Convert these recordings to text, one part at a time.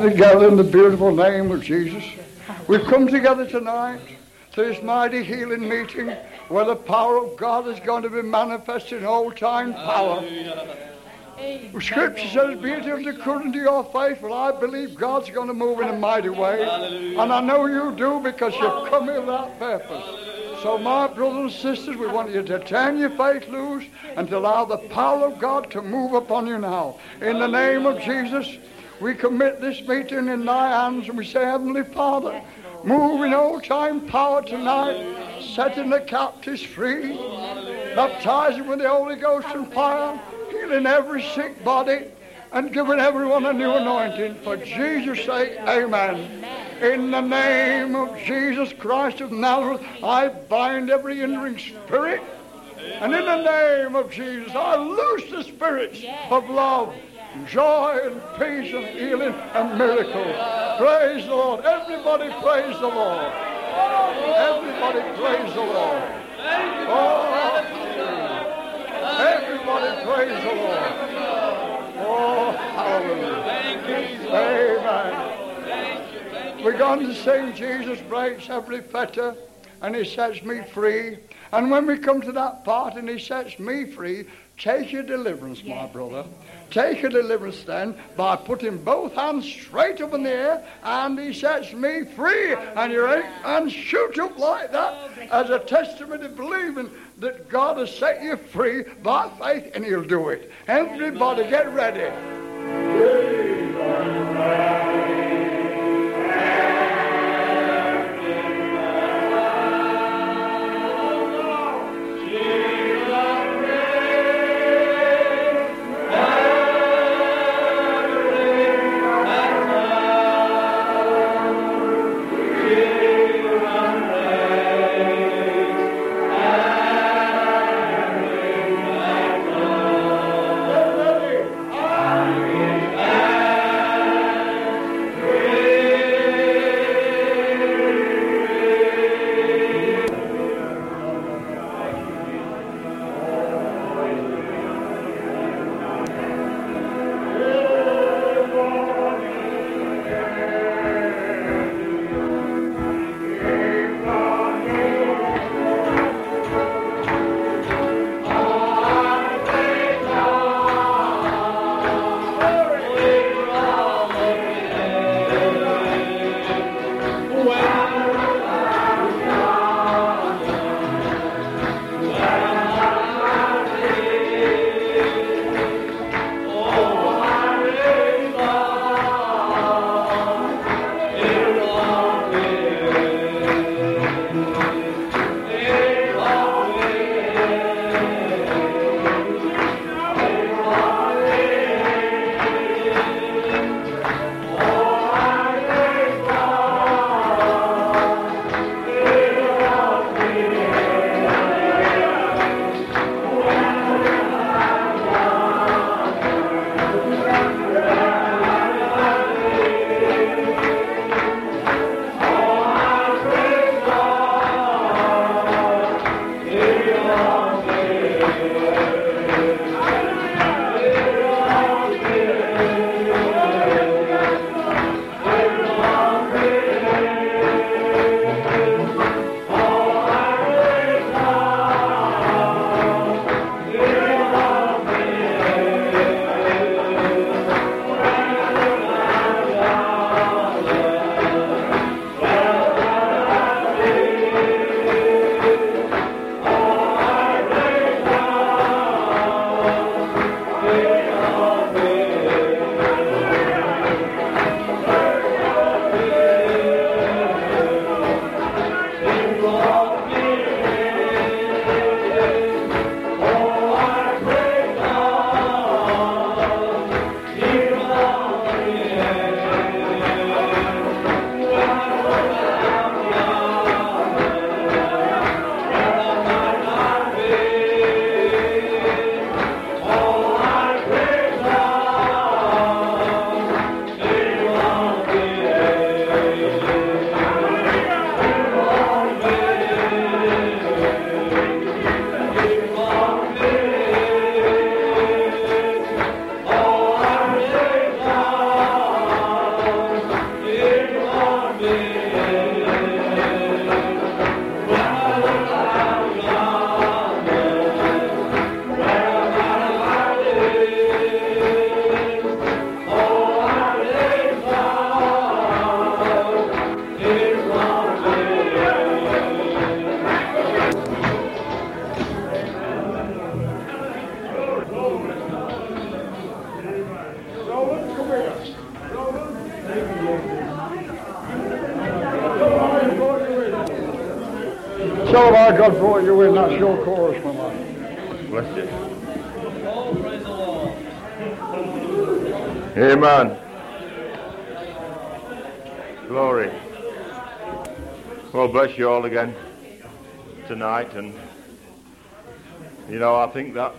together in the beautiful name of Jesus. We've come together tonight to this mighty healing meeting where the power of God is going to be manifested in all time power. The scripture says, be it according to your faith. Well, I believe God's going to move in a mighty way. And I know you do because you've come here for that purpose. So, my brothers and sisters, we want you to turn your faith loose and to allow the power of God to move upon you now. In the name of Jesus, we commit this meeting in thy hands and we say, Heavenly Father, move in old time power tonight, setting the captives free, baptizing with the Holy Ghost and fire, healing every sick body, and giving everyone a new anointing. For Jesus' sake, amen. In the name of Jesus Christ of Nazareth, I bind every hindering spirit. And in the name of Jesus, I loose the spirits of love joy and peace and healing and miracles. Praise the Lord. Everybody praise the Lord. Everybody praise the Lord. Oh, everybody praise the Lord. Oh, hallelujah. Amen. We're going to sing Jesus breaks every fetter and he sets me free. And when we come to that part and he sets me free, take your deliverance, my brother. take your deliverance then by putting both hands straight up in the air, and he sets me free. And you and shoot up like that as a testimony of believing that God has set you free by faith, and He'll do it. Everybody, get ready.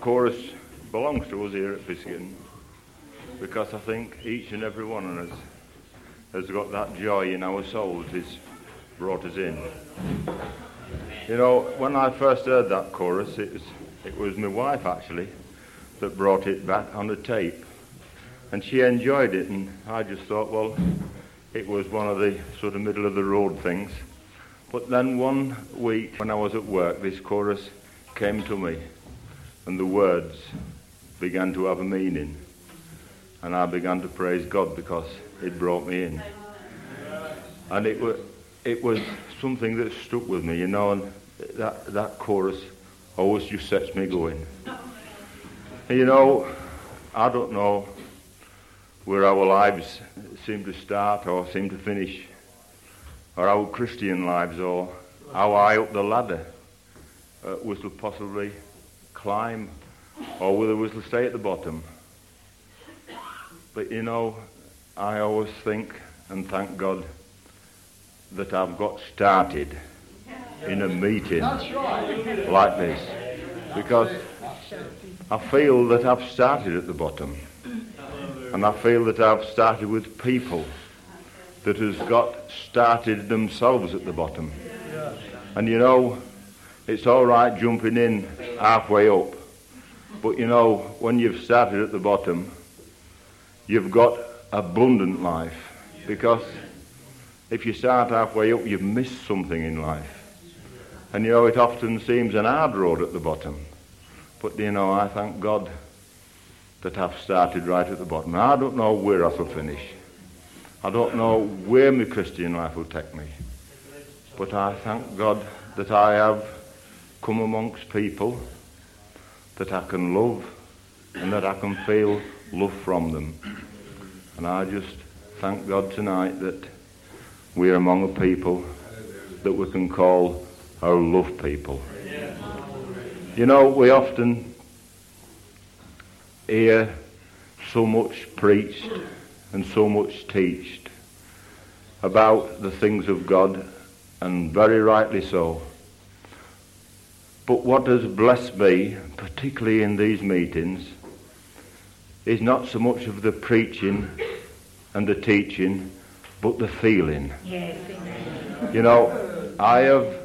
Chorus belongs to us here at Fiskin because I think each and every one of us has got that joy in our souls He's brought us in. You know, when I first heard that chorus, it was, it was my wife actually that brought it back on the tape. And she enjoyed it, and I just thought, well, it was one of the sort of middle of the road things. But then one week when I was at work, this chorus came to me, and the words began to have a meaning. And I began to praise God because it brought me in. And it was, it was something that stuck with me, you know, and that, that chorus always just sets me going. You know, I don't know where our lives seem to start or seem to finish, or our Christian lives, or how high up the ladder uh, shall possibly climb, or whether we shall stay at the bottom. But you know, I always think and thank God that I've got started in a meeting like this because I feel that I've started at the bottom. And I feel that I've started with people that has got started themselves at the bottom. And you know, it's all right jumping in halfway up. But you know, when you've started at the bottom, you've got abundant life. Because if you start halfway up, you've missed something in life. And you know, it often seems an hard road at the bottom. But you know, I thank God that I've started right at the bottom. I don't know where I shall finish. I don't know where my Christian life will take me. But I thank God that I have come amongst people that I can love and that I can feel love from them. And I just thank God tonight that we're among a people that we can call our love people. You know, we often hear so much preached and so much teached about the things of God, and very rightly so. But what has blessed me, particularly in these meetings, is not so much of the preaching and the teaching, but the feeling. Yes. You know, I have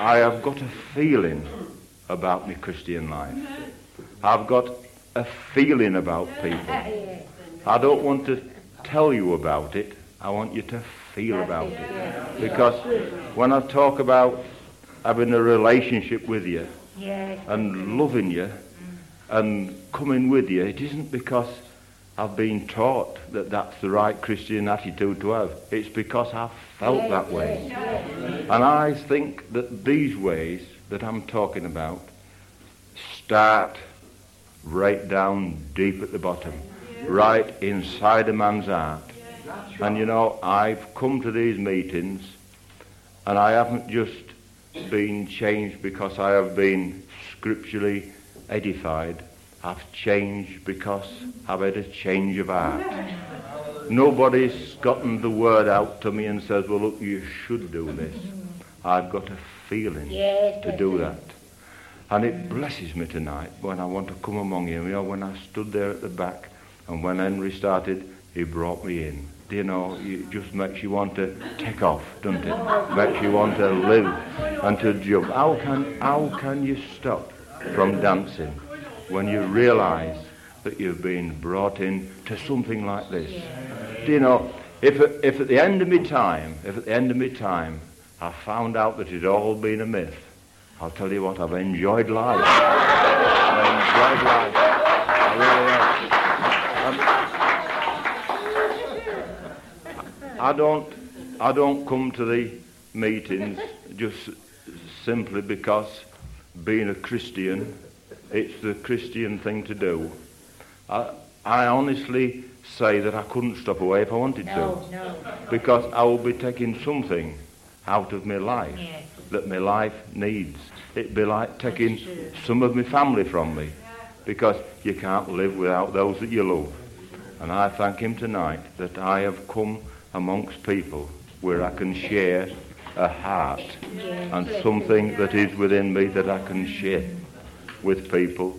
I have got a feeling about my Christian life. I've got a feeling about people. I don't want to tell you about it. I want you to feel about it. Because when I talk about having a relationship with you and loving you and coming with you, it isn't because I've been taught that that's the right Christian attitude to have. It's because I've felt that way. And I think that these ways that I'm talking about start right down deep at the bottom, right inside a man's heart. And you know, I've come to these meetings and I haven't just been changed because I have been scripturally edified. I've changed because I've had a change of heart. Nobody's gotten the word out to me and says, well, look, you should do this. I've got a feeling to do that. And it blesses me tonight when I want to come among you. You know, when I stood there at the back and when Henry started, he brought me in. Do you know, it just makes you want to take off, doesn't it? Makes you want to live and to jump. How can, how can you stop from dancing when you realize that you've been brought in to something like this? Do you know, if, if at the end of my time, if at the end of my time, I found out that it had all been a myth, I'll tell you what, I've enjoyed life. I've enjoyed life. I really have. I don't, I don't come to the meetings just simply because being a Christian, it's the Christian thing to do. I, I honestly say that I couldn't stop away if I wanted no, to. No. Because I will be taking something out of my life that my life needs. It'd be like taking some of my family from me because you can't live without those that you love. And I thank him tonight that I have come amongst people where I can share a heart and something that is within me that I can share with people.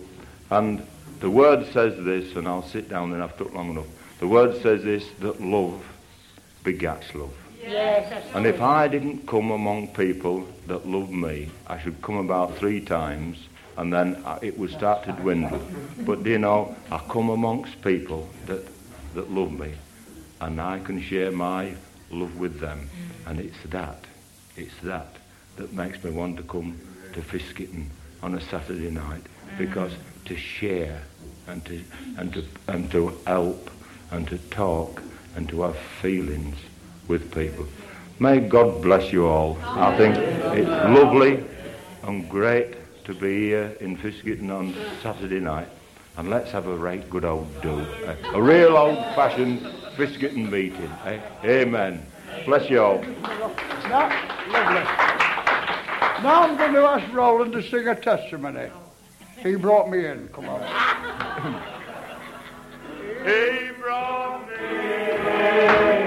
And the word says this, and I'll sit down and I've took long enough. The word says this that love begats love. Yes, And if I didn't come among people that loved me, I should come about three times and then it would start to dwindle. But do you know, I come amongst people that, that love me and I can share my love with them. And it's that, it's that that makes me want to come to Fiskitton on a Saturday night because to share and to, and to, and to help and to talk and to have feelings with people. May God bless you all. I think it's lovely and great to be here in Fiskitton on Saturday night. And let's have a right good old do. A, a real old-fashioned Fiskitton meeting. eh? Amen. Bless you all. Now, lovely. Now I'm going to ask Roland to sing a testimony. He brought me in. Come on. He brought me. I'm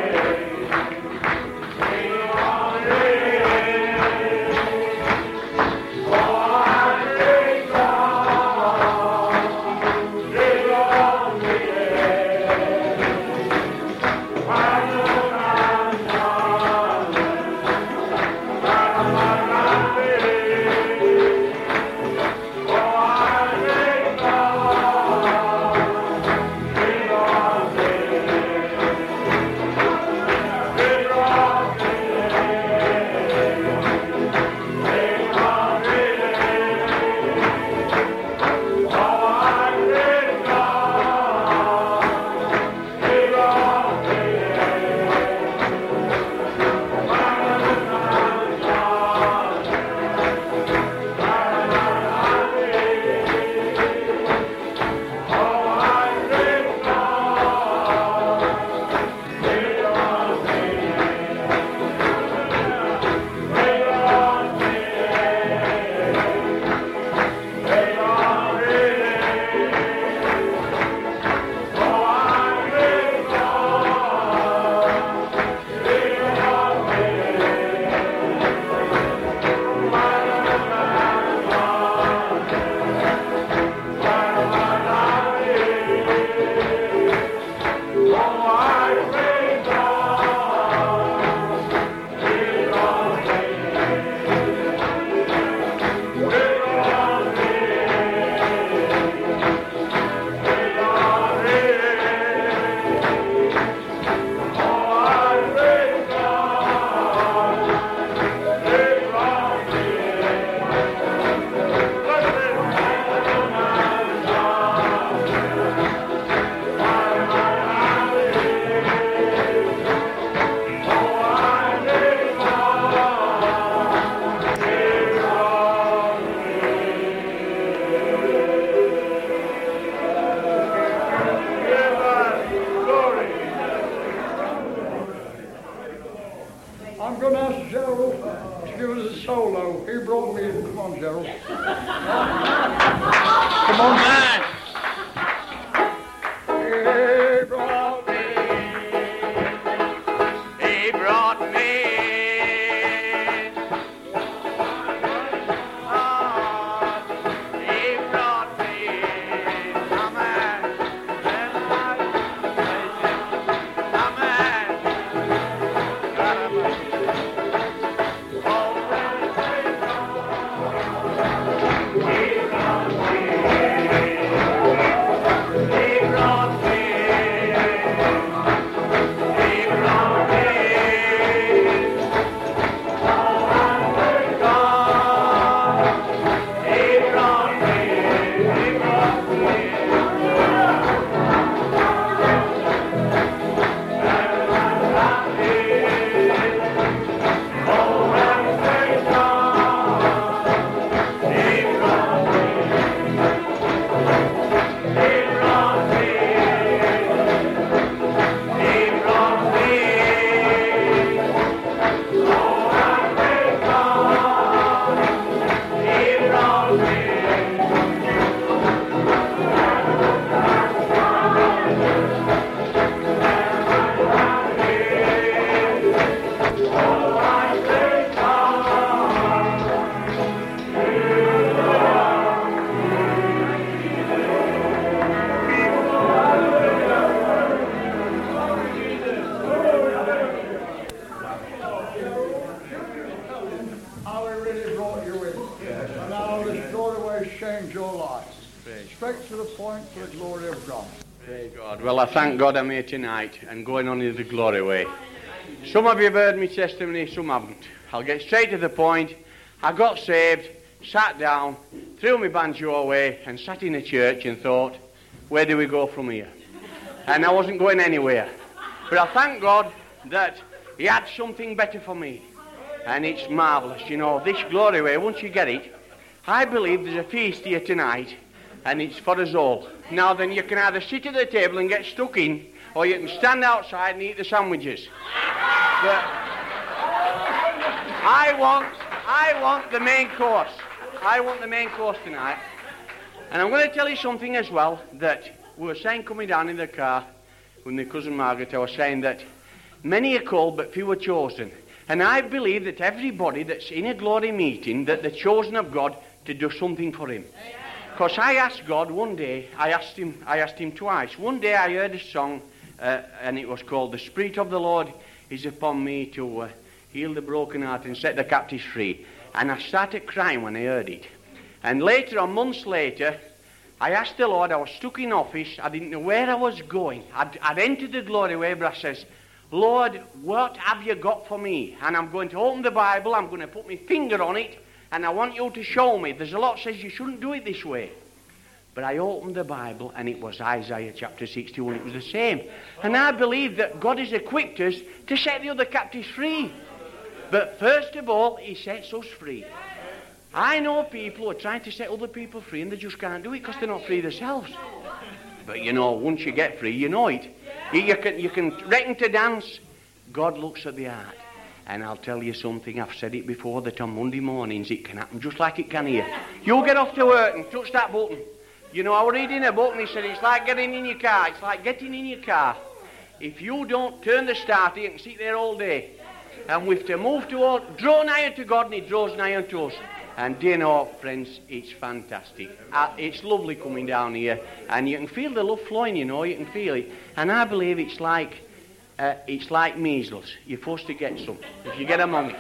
thank God I'm here tonight and going on in the glory way. Some of you have heard my testimony, some haven't. I'll get straight to the point. I got saved, sat down, threw my banjo away, and sat in a church and thought, where do we go from here? And I wasn't going anywhere. But I thank God that He had something better for me. And it's marvellous. You know, this glory way, once you get it, I believe there's a feast here tonight, and it's for us all. Now then, you can either sit at the table and get stuck in, or you can stand outside and eat the sandwiches. But I want, I want the main course. I want the main course tonight. And I'm going to tell you something as well that we were saying coming down in the car with my cousin Margaret. I was saying that many are called, but few are chosen. And I believe that everybody that's in a glory meeting, that they're chosen of God to do something for Him. Because I asked God one day, I asked Him, I asked Him twice. One day I heard a song, uh, and it was called "The Spirit of the Lord is upon me to uh, heal the broken heart and set the captives free." And I started crying when I heard it. And later on, months later, I asked the Lord, I was stuck in office, I didn't know where I was going. I'd, I'd entered the glory way, but I says, Lord, what have you got for me? And I'm going to open the Bible, I'm going to put my finger on it, and I want you to show me. There's a lot that says you shouldn't do it this way. But I opened the Bible, and it was Isaiah chapter 61. It was the same. And I believe that God has equipped us to set the other captives free. But first of all, He sets us free. I know people who are trying to set other people free and they just can't do it because they're not free themselves. But you know, once you get free, you know it. You, you can, you can reckon to dance. God looks at the heart. And I'll tell you something, I've said it before, that on Monday mornings it can happen just like it can here. You'll get off to work and touch that button. You know, I was reading a book and he said it's like getting in your car. It's like getting in your car. If you don't turn the starter, you can sit there all day. And we have to move to draw nigher to God and he draws nigher to us. And do you know, friends, it's fantastic. Uh, it's lovely coming down here, and you can feel the love flowing. You know, you can feel it. And I believe it's like uh, it's like measles. You're forced to get some if you get a it,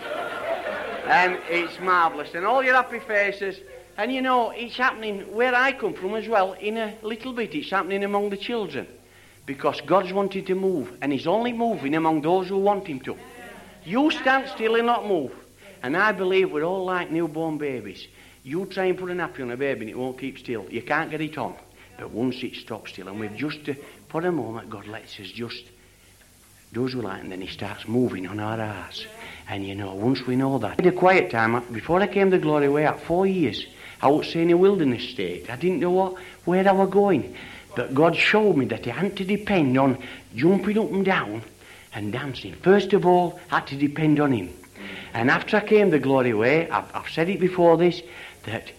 and it's marvellous. And all your happy faces. And you know, it's happening where I come from as well. In a little bit, it's happening among the children, because God's wanting to move, and He's only moving among those who want Him to. You stand still and not move. And I believe we're all like newborn babies. You try and put a nappy on a baby and it won't keep still. You can't get it on. But once it stops still, and we've just, to, for a moment, God lets us just, does we like, and then He starts moving on our hearts. And you know, once we know that. In a quiet time, before I came to Glory Way, at four years, I was in a wilderness state. I didn't know what, where I was going. But God showed me that I had to depend on jumping up and down and dancing. First of all, I had to depend on Him. And after I came the glory way, I've, I've said it before this, that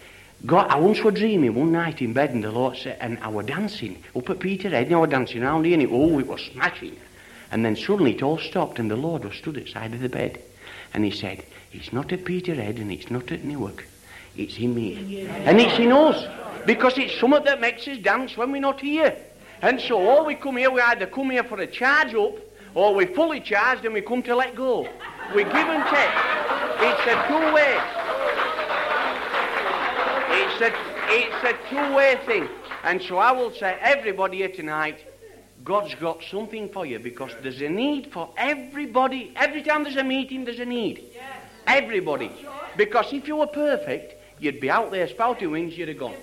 God, I once was dreaming one night in bed and the Lord said, and I was dancing up at Peterhead and I was dancing around here and it, oh, it was smashing. And then suddenly it all stopped and the Lord was stood at the side of the bed. And he said, it's not at Peterhead and it's not at Newark. It's in me. And it's in us. Because it's something that makes us dance when we're not here. And so all we come here, we either come here for a charge up or we're fully charged and we come to let go. We give and take. It's a two-way. It's a, it's a two-way thing. And so I will say, everybody here tonight, God's got something for you because there's a need for everybody. Every time there's a meeting, there's a need. Everybody. Because if you were perfect, you'd be out there spouting wings, you'd have gone.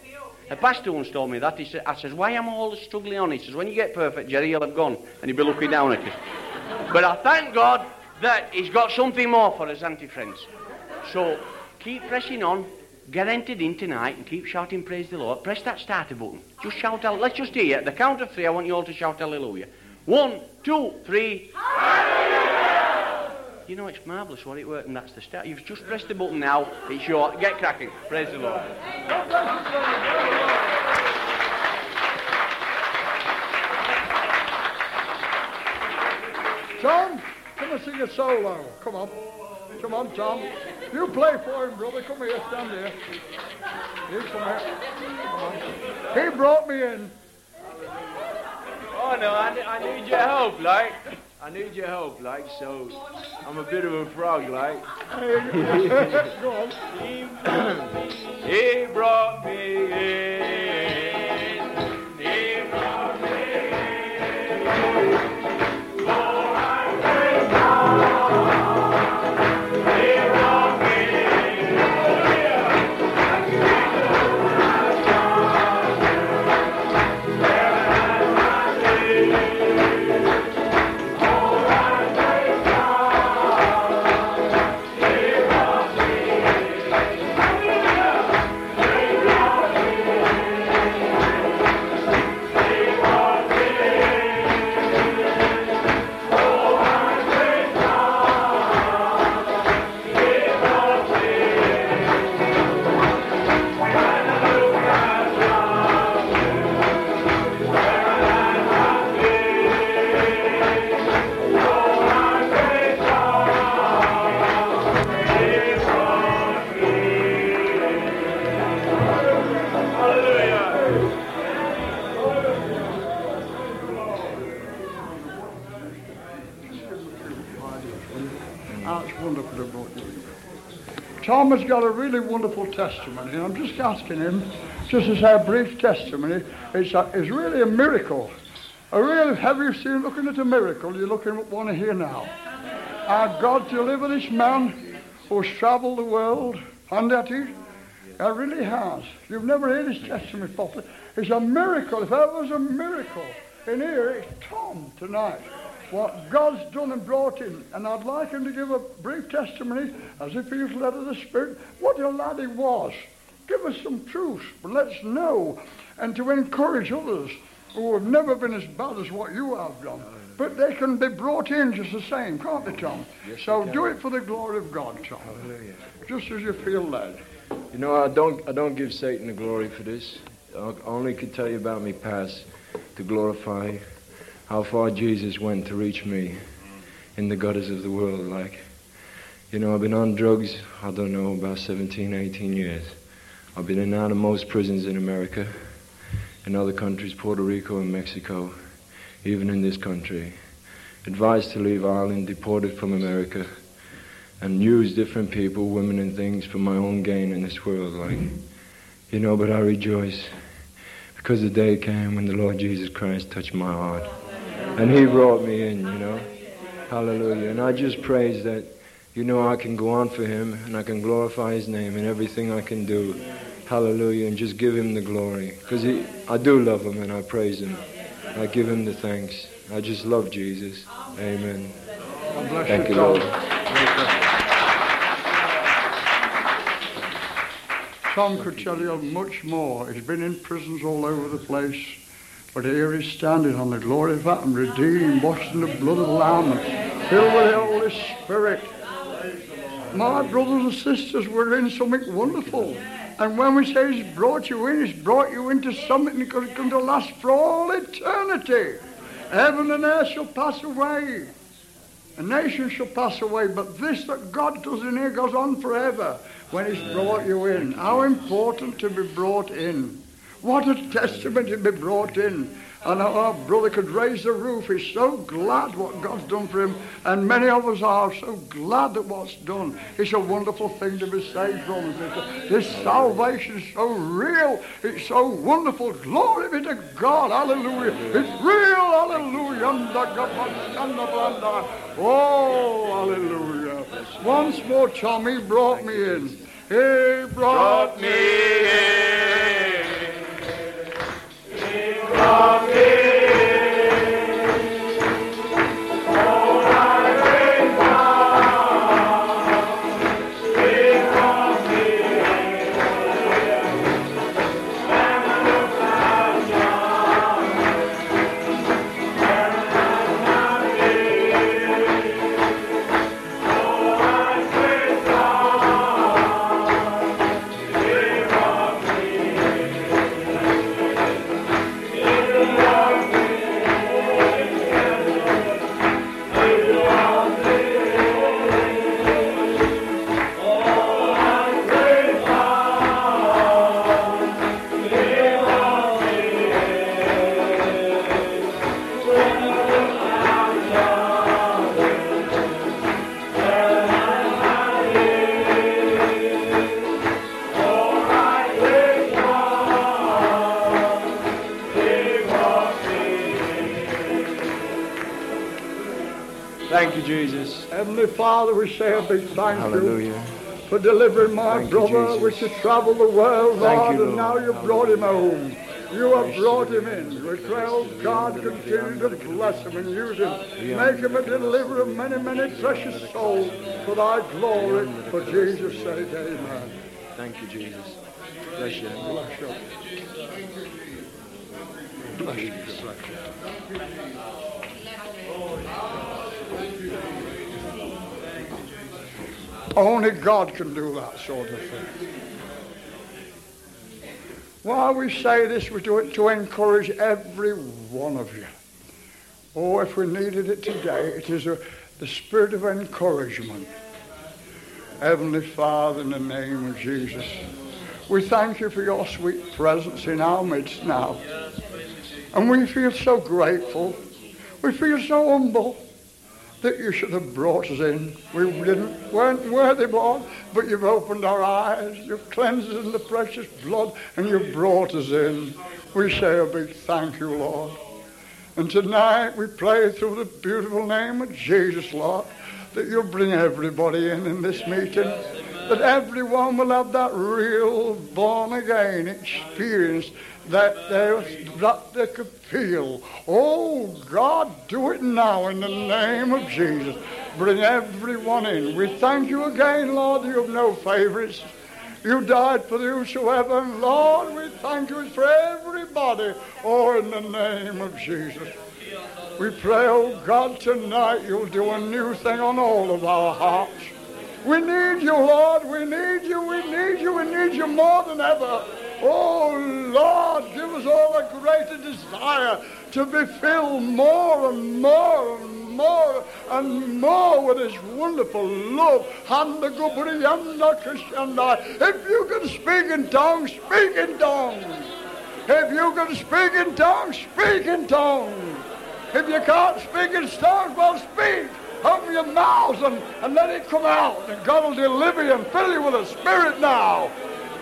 A pastor once told me that. He said, I says, why am I always struggling on? He says, when you get perfect, Jerry, you'll have gone. And he'll be looking down at us. But I thank God that he's got something more for us, anti friends. So keep pressing on. Get entered in tonight and keep shouting praise the Lord. Press that starter button. Just shout out. Let's just hear. At the count of three, I want you all to shout hallelujah. One, two, three. Hallelujah! You know, it's marvellous what it worked, and that's the start. You've just pressed the button now. It's your. Get cracking. Praise the Lord. John, come and sing a solo. Come on. Come on, Tom. You play for him, brother. Come here, stand here. Come here. Come on. He brought me in. Oh no, I, I need your help, like. I need your help, like, so I'm a bit of a frog, like. Go on. He brought me in Has got a really wonderful testimony, and I'm just asking him just say a brief testimony. It's, a, it's really a miracle. A real, have you seen looking at a miracle? You're looking at one here now. Our God delivered this man who's travelled the world, and that he, he really has. You've never heard his testimony properly. It's a miracle. If that was a miracle, in here it's Tom tonight. What God's done and brought in. And I'd like him to give a brief testimony, as if he was led of the Spirit, what a lad he was. Give us some truth, but let's know, and to encourage others who have never been as bad as what you have done. But they can be brought in just the same, can't they, Tom? so do it for the glory of God, Tom. Just as you feel led. You know, I don't, I don't give Satan the glory for this. I only could tell you about me past to glorify how far Jesus went to reach me in the gutters of the world. Like, you know, I've been on drugs, I don't know, about 17, 18 years. I've been in and out of most prisons in America, in other countries, Puerto Rico and Mexico, even in this country. Advised to leave Ireland, deported from America, and use different people, women and things for my own gain in this world. Like, you know, but I rejoice because the day came when the Lord Jesus Christ touched my heart. And he brought me in, you know. Hallelujah. And I just praise that, you know, I can go on for him and I can glorify his name in everything I can do. Hallelujah. And just give him the glory. Because I do love him and I praise him. I give him the thanks. I just love Jesus. Amen. Thank you, you, Lord. Tom could tell you much more. He's been in prisons all over the place. But here he's standing on the glory of that and redeemed, washed in the blood of the Lamb, and filled with the Holy Spirit. My brothers and sisters, we're in something wonderful. And when we say he's brought you in, he's brought you into something that's going to last for all eternity. Heaven and earth shall pass away. A nation shall pass away, but this that God does in here goes on forever when He's brought you in. How important to be brought in. What a testament to be brought in. And our brother could raise the roof. He's so glad what God's done for him. And many of us are so glad that what's done. It's a wonderful thing to be saved from. This salvation is so real. It's so wonderful. Glory be to God. Hallelujah. It's real. Hallelujah. Oh, hallelujah. Once more, Tommy brought me in. He brought me in. Thank Father, we say a big thank you for delivering my Thank brother, Jesus. which has traveled the world, Thank Lord, you, and now you've brought him home. You have brought him in. We pray, oh God, continue to bless him and use him. Make him a deliverer of many, many precious souls for thy glory. For Jesus' sake, amen. Thank you, Jesus. Bless you. Bless you. Bless you. Bless you. Only God can do that sort of thing. While we say this, we do it to encourage every one of you. Oh, if we needed it today, it is a, the spirit of encouragement. Heavenly Father, in the name of Jesus, we thank you for your sweet presence in our midst now. And we feel so grateful. We feel so humble. That you should have brought us in. We didn't, weren't worthy, Lord, but you've opened our eyes. You've cleansed us in the precious blood, and you've brought us in. We say a big thank you, Lord. And tonight we pray through the beautiful name of Jesus, Lord, that you'll bring everybody in in this meeting. That everyone will have that real born again experience that they, that they could. Oh God, do it now in the name of Jesus. Bring everyone in. We thank you again, Lord, you have no favorites. You died for the whosoever, and Lord, we thank you for everybody. Oh, in the name of Jesus. We pray, oh God, tonight you'll do a new thing on all of our hearts. We need you, Lord. We need you. We need you. We need you more than ever. Oh, Lord, give us all a greater desire to be filled more and more and more and more with His wonderful love. If you can speak in tongues, speak in tongues. If you can speak in tongues, speak in tongues. If you can't speak in tongues, well, speak. Open your mouths and, and let it come out. And God will deliver you and fill you with the Spirit now.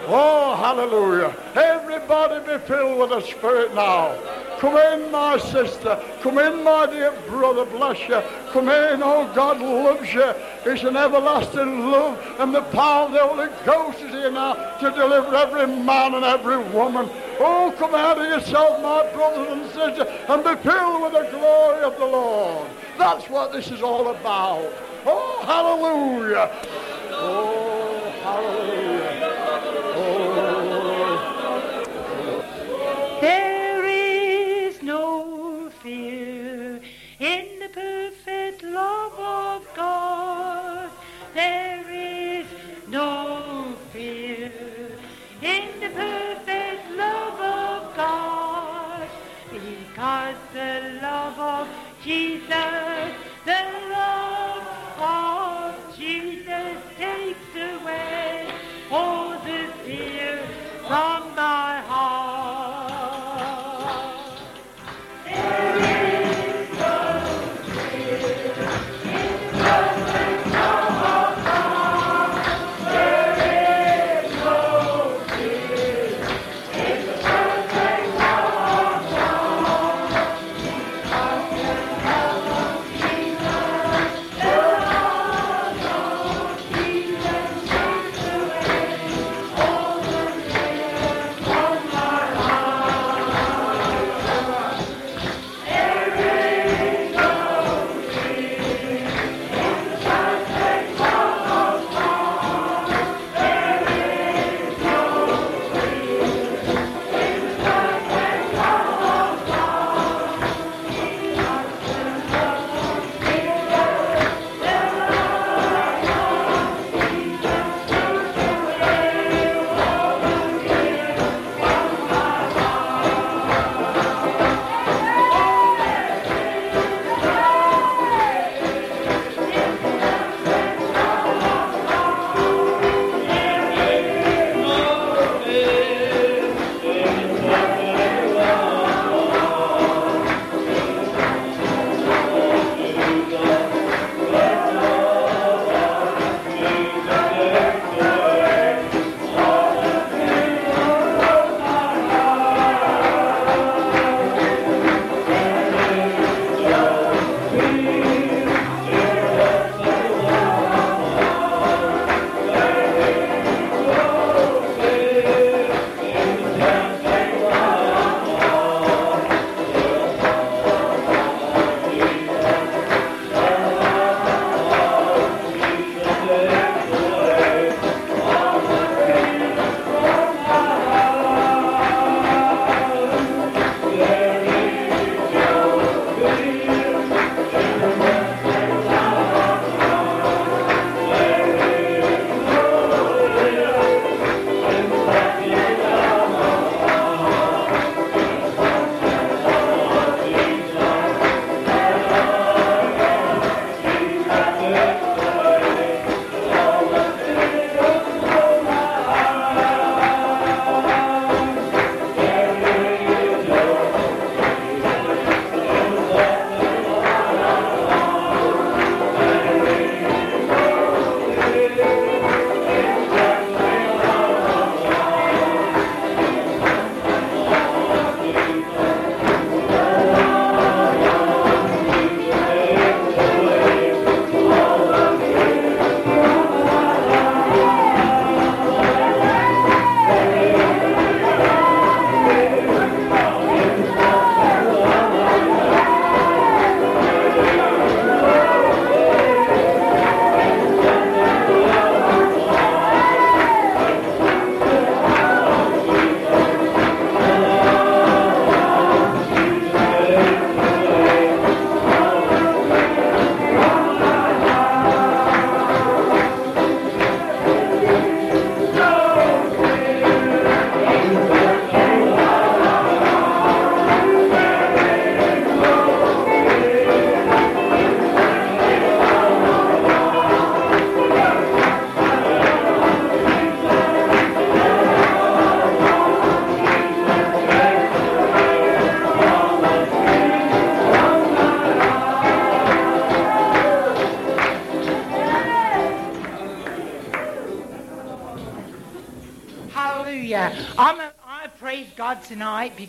Oh, hallelujah. Everybody be filled with the Spirit now. Come in, my sister. Come in, my dear brother. Bless you. Come in. Oh, God loves you. It's an everlasting love. And the power of the Holy Ghost is here now to deliver every man and every woman. Oh, come out of yourself, my brothers and sisters, and be filled with the glory of the Lord. That's what this is all about. Oh, hallelujah. Oh, hallelujah. There is no fear in the perfect love of God. There is no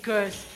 because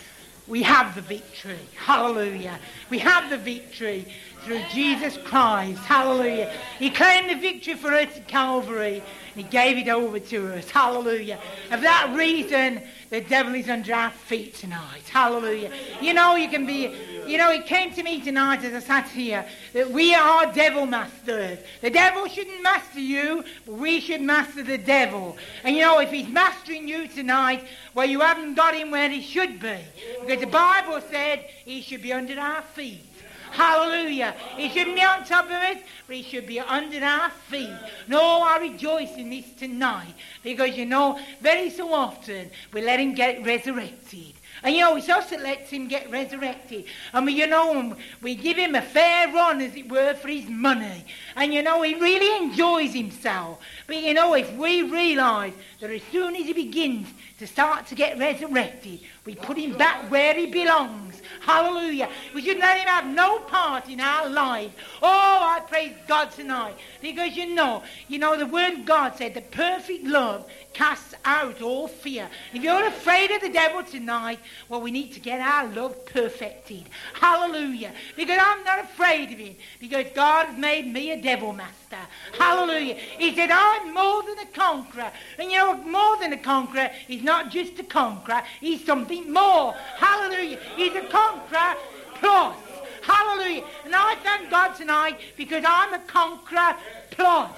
we have the victory. Hallelujah. We have the victory through Jesus Christ. Hallelujah. He claimed the victory for us at Calvary. And he gave it over to us. Hallelujah. For that reason, the devil is under our feet tonight. Hallelujah. You know, you can be, you know, it came to me tonight as I sat here that we are devil masters. The devil master you, but we should master the devil. And you know, if he's mastering you tonight, well, you haven't got him where he should be. Because the Bible said he should be under our feet. Hallelujah. He shouldn't be on top of it, but he should be under our feet. No, I rejoice in this tonight because you know, very so often we let him get resurrected. And you know, it's us that lets him get resurrected. And we, you know, we give him a fair run, as it were, for his money. And you know, he really enjoys himself. But you know, if we realise that as soon as he begins to start to get resurrected, we put him back where he belongs. Hallelujah. We should let him have no part in our life. Oh, I praise God tonight. Because you know, you know, the word of God said the perfect love casts out all fear. If you're afraid of the devil tonight, well, we need to get our love perfected. Hallelujah. Because I'm not afraid of him. Because God has made me a devil master. Hallelujah. He said, I'm more than a conqueror. And you know, more than a conqueror, he's not just a conqueror, he's something more. Hallelujah. He's a conqueror plus. Hallelujah. And I thank God tonight because I'm a conqueror plus.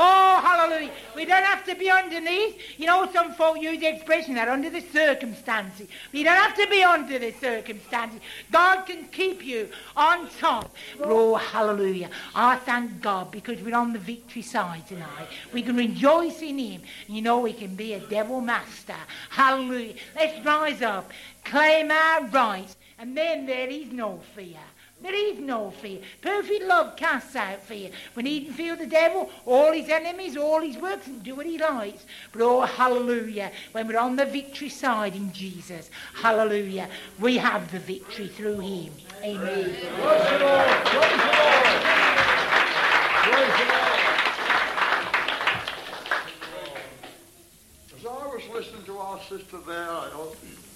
Oh, hallelujah. We don't have to be underneath. You know, some folk use the expression that under the circumstances. We don't have to be under the circumstances. God can keep you on top. Oh, hallelujah. I thank God because we're on the victory side tonight. We can rejoice in Him. You know, we can be a devil master. Hallelujah. Let's rise up, claim our rights, and then there is no fear. There is no fear. Perfect love casts out fear. When he can feel the devil, all his enemies, all his works, and do what he likes. But oh, hallelujah, when we're on the victory side in Jesus, hallelujah, we have the victory through him. Amen. As I was listening to our sister there, I it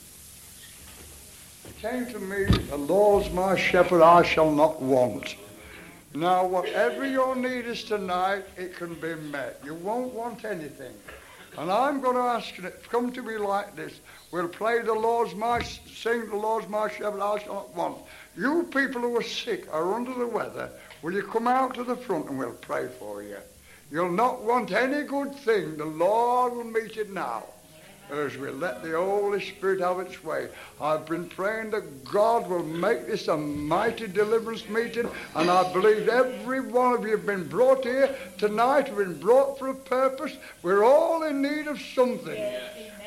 came to me, the Lord's my shepherd, I shall not want. Now, whatever your need is tonight, it can be met. You won't want anything. And I'm going to ask you come to me like this. We'll play the Lord's my, sing the Lord's my shepherd, I shall not want. You people who are sick or under the weather, will you come out to the front and we'll pray for you? You'll not want any good thing. The Lord will meet it now as we let the Holy Spirit have its way. I've been praying that God will make this a mighty deliverance meeting, and I believe every one of you have been brought here tonight, have been brought for a purpose. We're all in need of something.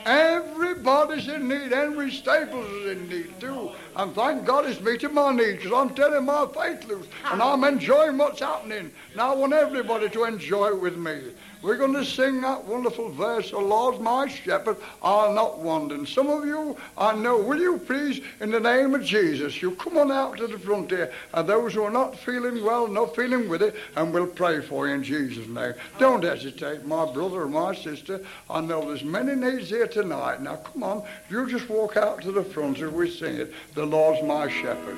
Everybody's in need. Henry Staples is in need too. And thank God he's meeting my needs because I'm telling my faith loose and I'm enjoying what's happening. Now I want everybody to enjoy it with me. We're going to sing that wonderful verse, The Lord, my shepherd, I'll not want. And some of you, I know, will you please, in the name of Jesus, you come on out to the front here, and those who are not feeling well, not feeling with it, and we'll pray for you in Jesus' name. Don't hesitate, my brother or my sister. I know there's many needs here tonight. Now, come on, you just walk out to the front as we sing it. The Lord's my shepherd.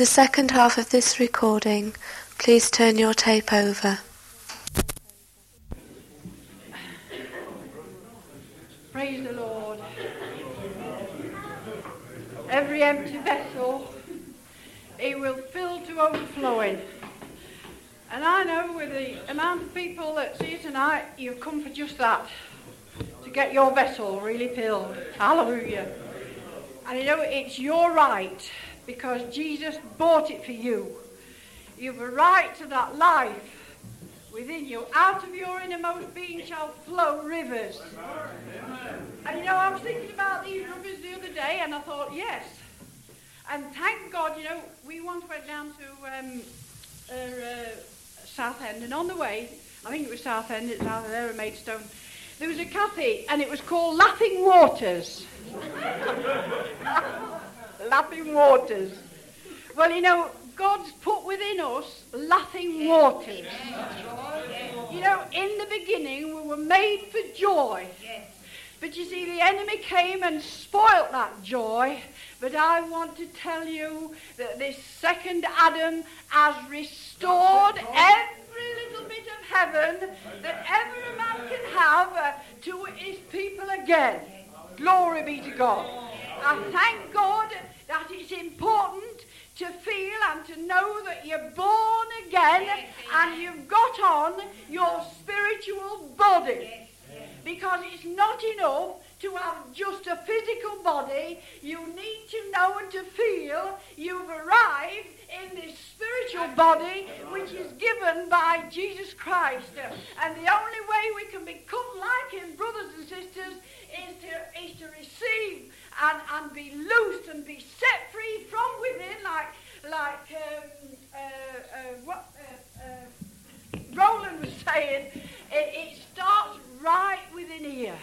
The second half of this recording, please turn your tape over. Praise the Lord. Every empty vessel, it will fill to overflowing. And I know with the amount of people that's here tonight, you've come for just that. To get your vessel really filled. Hallelujah. And you know, it's your right because Jesus bought it for you. You've a right to that life within you. Out of your innermost being shall flow rivers. And you know, I was thinking about these rivers the other day, and I thought, yes. And thank God, you know, we once went down to um, uh, uh, Southend, and on the way, I think it was Southend, it's either there Maidstone, there was a cafe, and it was called Laughing Waters. laughing waters. Well, you know, God's put within us laughing waters. You know, in the beginning, we were made for joy. But you see, the enemy came and spoilt that joy. But I want to tell you that this second Adam has restored every little bit of heaven that ever a man can have uh, to his people again. Glory be to God. I thank God that it's important to feel and to know that you're born again and you've got on your spiritual body. Because it's not enough to have just a physical body. You need to know and to feel you've arrived in this spiritual body which is given by Jesus Christ. And the only way we can become like him, brothers and sisters, is to, is to receive and, and be loosed and be set free from within like, like um, uh, uh, what uh, uh, Roland was saying. It, it starts right within here.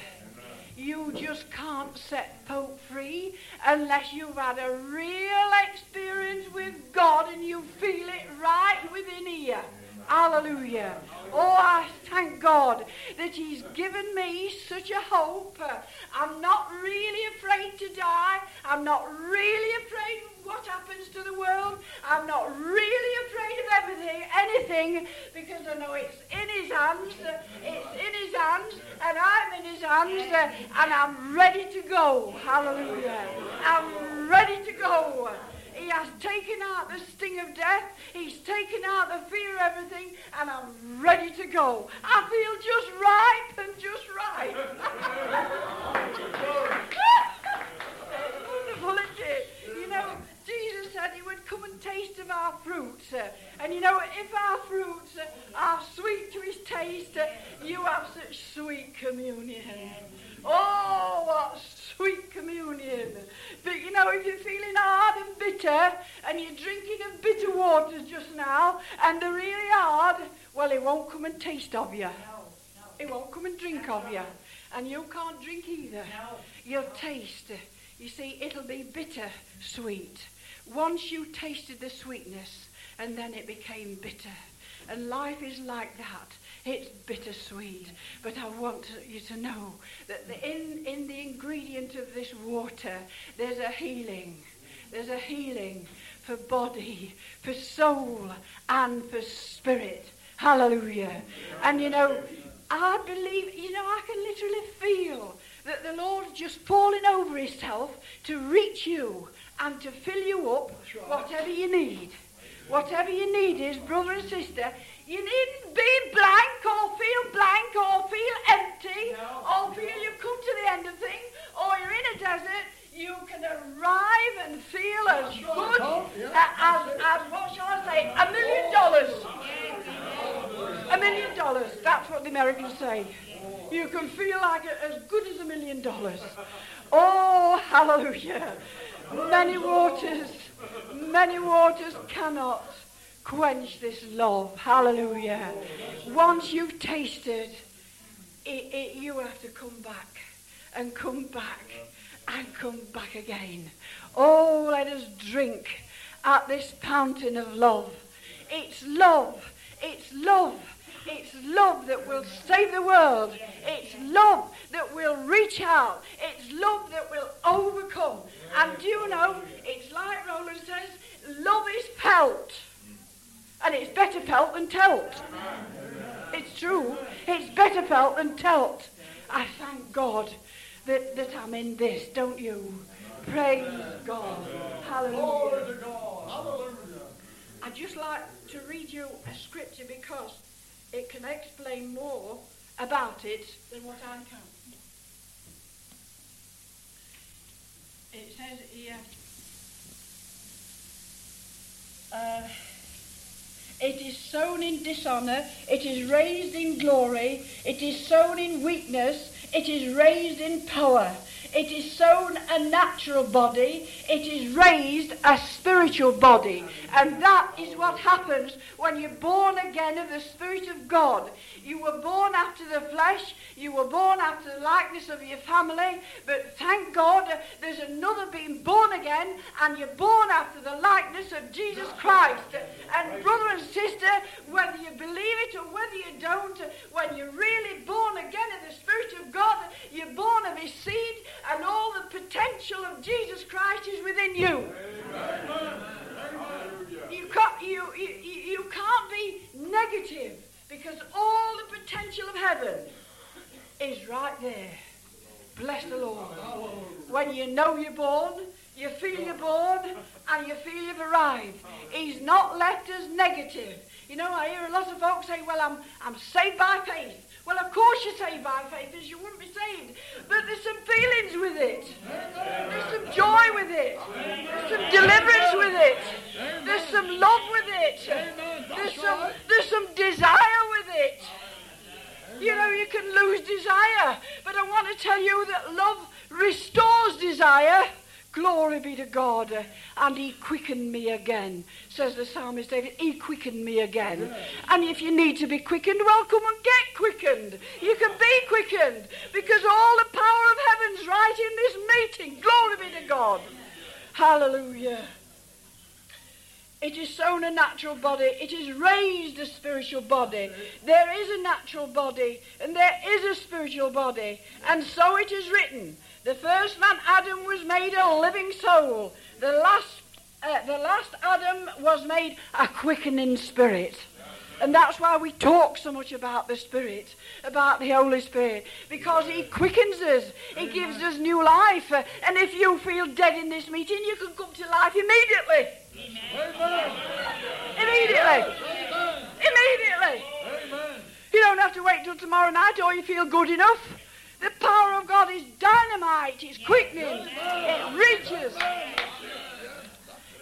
You just can't set folk free unless you've had a real experience with God and you feel it right within here. Hallelujah. Oh, I thank God that He's given me such a hope. I'm not really afraid to die. I'm not really afraid of what happens to the world. I'm not really afraid of everything, anything, because I know it's in His hands. It's in His hands, and I'm in His hands, and I'm ready to go. Hallelujah. I'm ready to go. He has taken out the sting of death. He's taken out the fear of everything, and I'm ready to go. I feel just right and just right. Wonderful, isn't it? You know, Jesus said he would come and taste of our fruits. uh, and you know, if our fruits uh, are sweet to his taste, uh, you have such sweet communion. Oh, what sweet communion. But you know, if you're feeling hard and bitter, and you're drinking of bitter waters just now, and they're really hard, well, it won't come and taste of you. No, it won't come and drink of you. And you can't drink either. No. You'll taste. You see, it'll be bitter sweet. Once you tasted the sweetness, and then it became bitter. And life is like that. It's bittersweet. But I want you to know that the, in, in the ingredient of this water, there's a healing. There's a healing for body, for soul, and for spirit. Hallelujah. And you know, I believe, you know, I can literally feel that the Lord's just falling over himself to reach you and to fill you up whatever you need. Whatever you need is, brother and sister, you needn't be blank or feel blank or feel empty or feel you've come to the end of things or you're in a desert. You can arrive and feel as good oh, a- as, as, what shall I say, a million oh. dollars. A million dollars. That's what the Americans say. You can feel like it as good as a million dollars. Oh, hallelujah. Many waters, many waters cannot quench this love. Hallelujah. Once you've tasted, it, it, you have to come back and come back and come back again. Oh, let us drink at this fountain of love. It's love. It's love. It's love that will save the world. It's love that will reach out. It's love that will overcome. And do you know, it's like Roland says, love is felt. And it's better felt than telt. It's true. It's better felt than telt. I thank God that, that I'm in this, don't you? Praise God. Hallelujah. I'd just like to read you a scripture because it can explain more about it than what I can. It says here, uh, it is sown in dishonor, it is raised in glory, it is sown in weakness, it is raised in power. It is sown a natural body, it is raised a spiritual body. And that is what happens when you're born again of the Spirit of God. You were born after the flesh, you were born after the likeness of your family, but thank God uh, there's another being born again, and you're born after the likeness of Jesus Christ. And brother and sister, whether you believe it or whether you don't, uh, when you're really born again of the Spirit of God, uh, you're born of His seed, and all the potential of Jesus Christ is within you. You can't, you, you you can't be negative because all the potential of heaven is right there. Bless the Lord. When you know you're born, you feel you're born, and you feel you've arrived. He's not left us negative. You know, I hear a lot of folks say, well, I'm, I'm saved by faith. Well, of course you're saved by faith, as you wouldn't be saved. But there's some feelings with it. There's some joy with it. There's some deliverance with it. There's some love with it. There's some, there's some desire with it. You know, you can lose desire. But I want to tell you that love restores desire. Glory be to God. And he quickened me again, says the psalmist David. He quickened me again. And if you need to be quickened, well, come and get quickened. You can be quickened because all the power of heaven's right in this meeting. Glory be to God. Hallelujah. It is sown a natural body. It is raised a spiritual body. There is a natural body and there is a spiritual body. And so it is written. The first man, Adam, was made a living soul. The last, uh, the last Adam was made a quickening spirit. And that's why we talk so much about the Spirit, about the Holy Spirit, because He quickens us. He gives us new life. And if you feel dead in this meeting, you can come to life immediately. Amen. Immediately. Amen. Immediately. Amen. You don't have to wait till tomorrow night or you feel good enough. The power of God is dynamite. It's quickening. It reaches.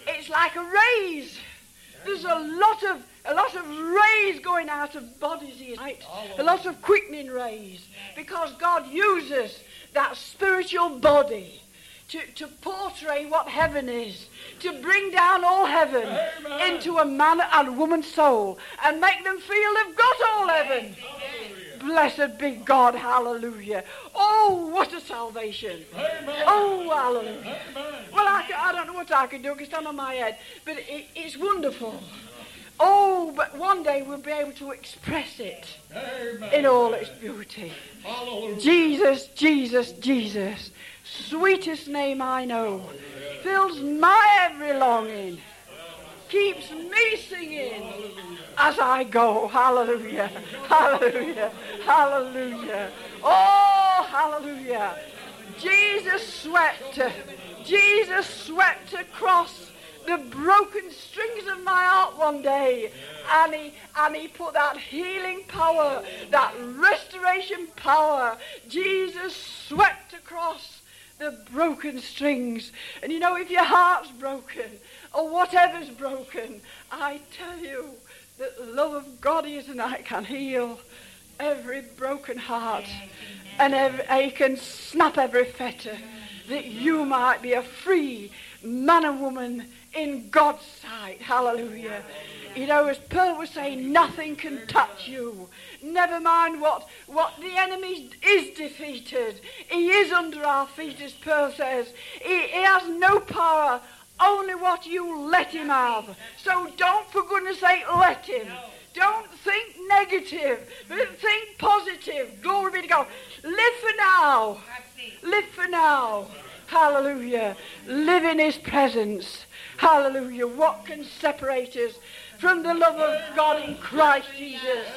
It's like a rays. There's a lot of a lot of rays going out of bodies here tonight. A lot of quickening rays. Because God uses that spiritual body to, to portray what heaven is, to bring down all heaven into a man and woman's soul and make them feel they've got all heaven. Blessed be God, hallelujah. Oh, what a salvation. Amen. Oh, hallelujah. Well, I, I don't know what I can do because it's on my head, but it, it's wonderful. Oh, but one day we'll be able to express it in all its beauty. Hallelujah. Jesus, Jesus, Jesus, sweetest name I know, fills my every longing, keeps me singing as I go. Hallelujah, hallelujah, hallelujah. Oh, hallelujah. Jesus swept, Jesus swept across the broken strings of my heart one day. And he, and he put that healing power, that restoration power. Jesus swept across the broken strings. And you know, if your heart's broken or whatever's broken, I tell you that the love of God here tonight can heal every broken heart. And every, he can snap every fetter that you might be a free man and woman in God's sight. Hallelujah. You know, as Pearl was saying, nothing can touch you. Never mind what, what the enemy is defeated. He is under our feet, as Pearl says. He, he has no power, only what you let him have. So don't, for goodness sake, let him. Don't think negative, think positive. Glory be to God. Live for now. Live for now. Hallelujah. Live in his presence. Hallelujah. What can separate us from the love of God in Christ Jesus?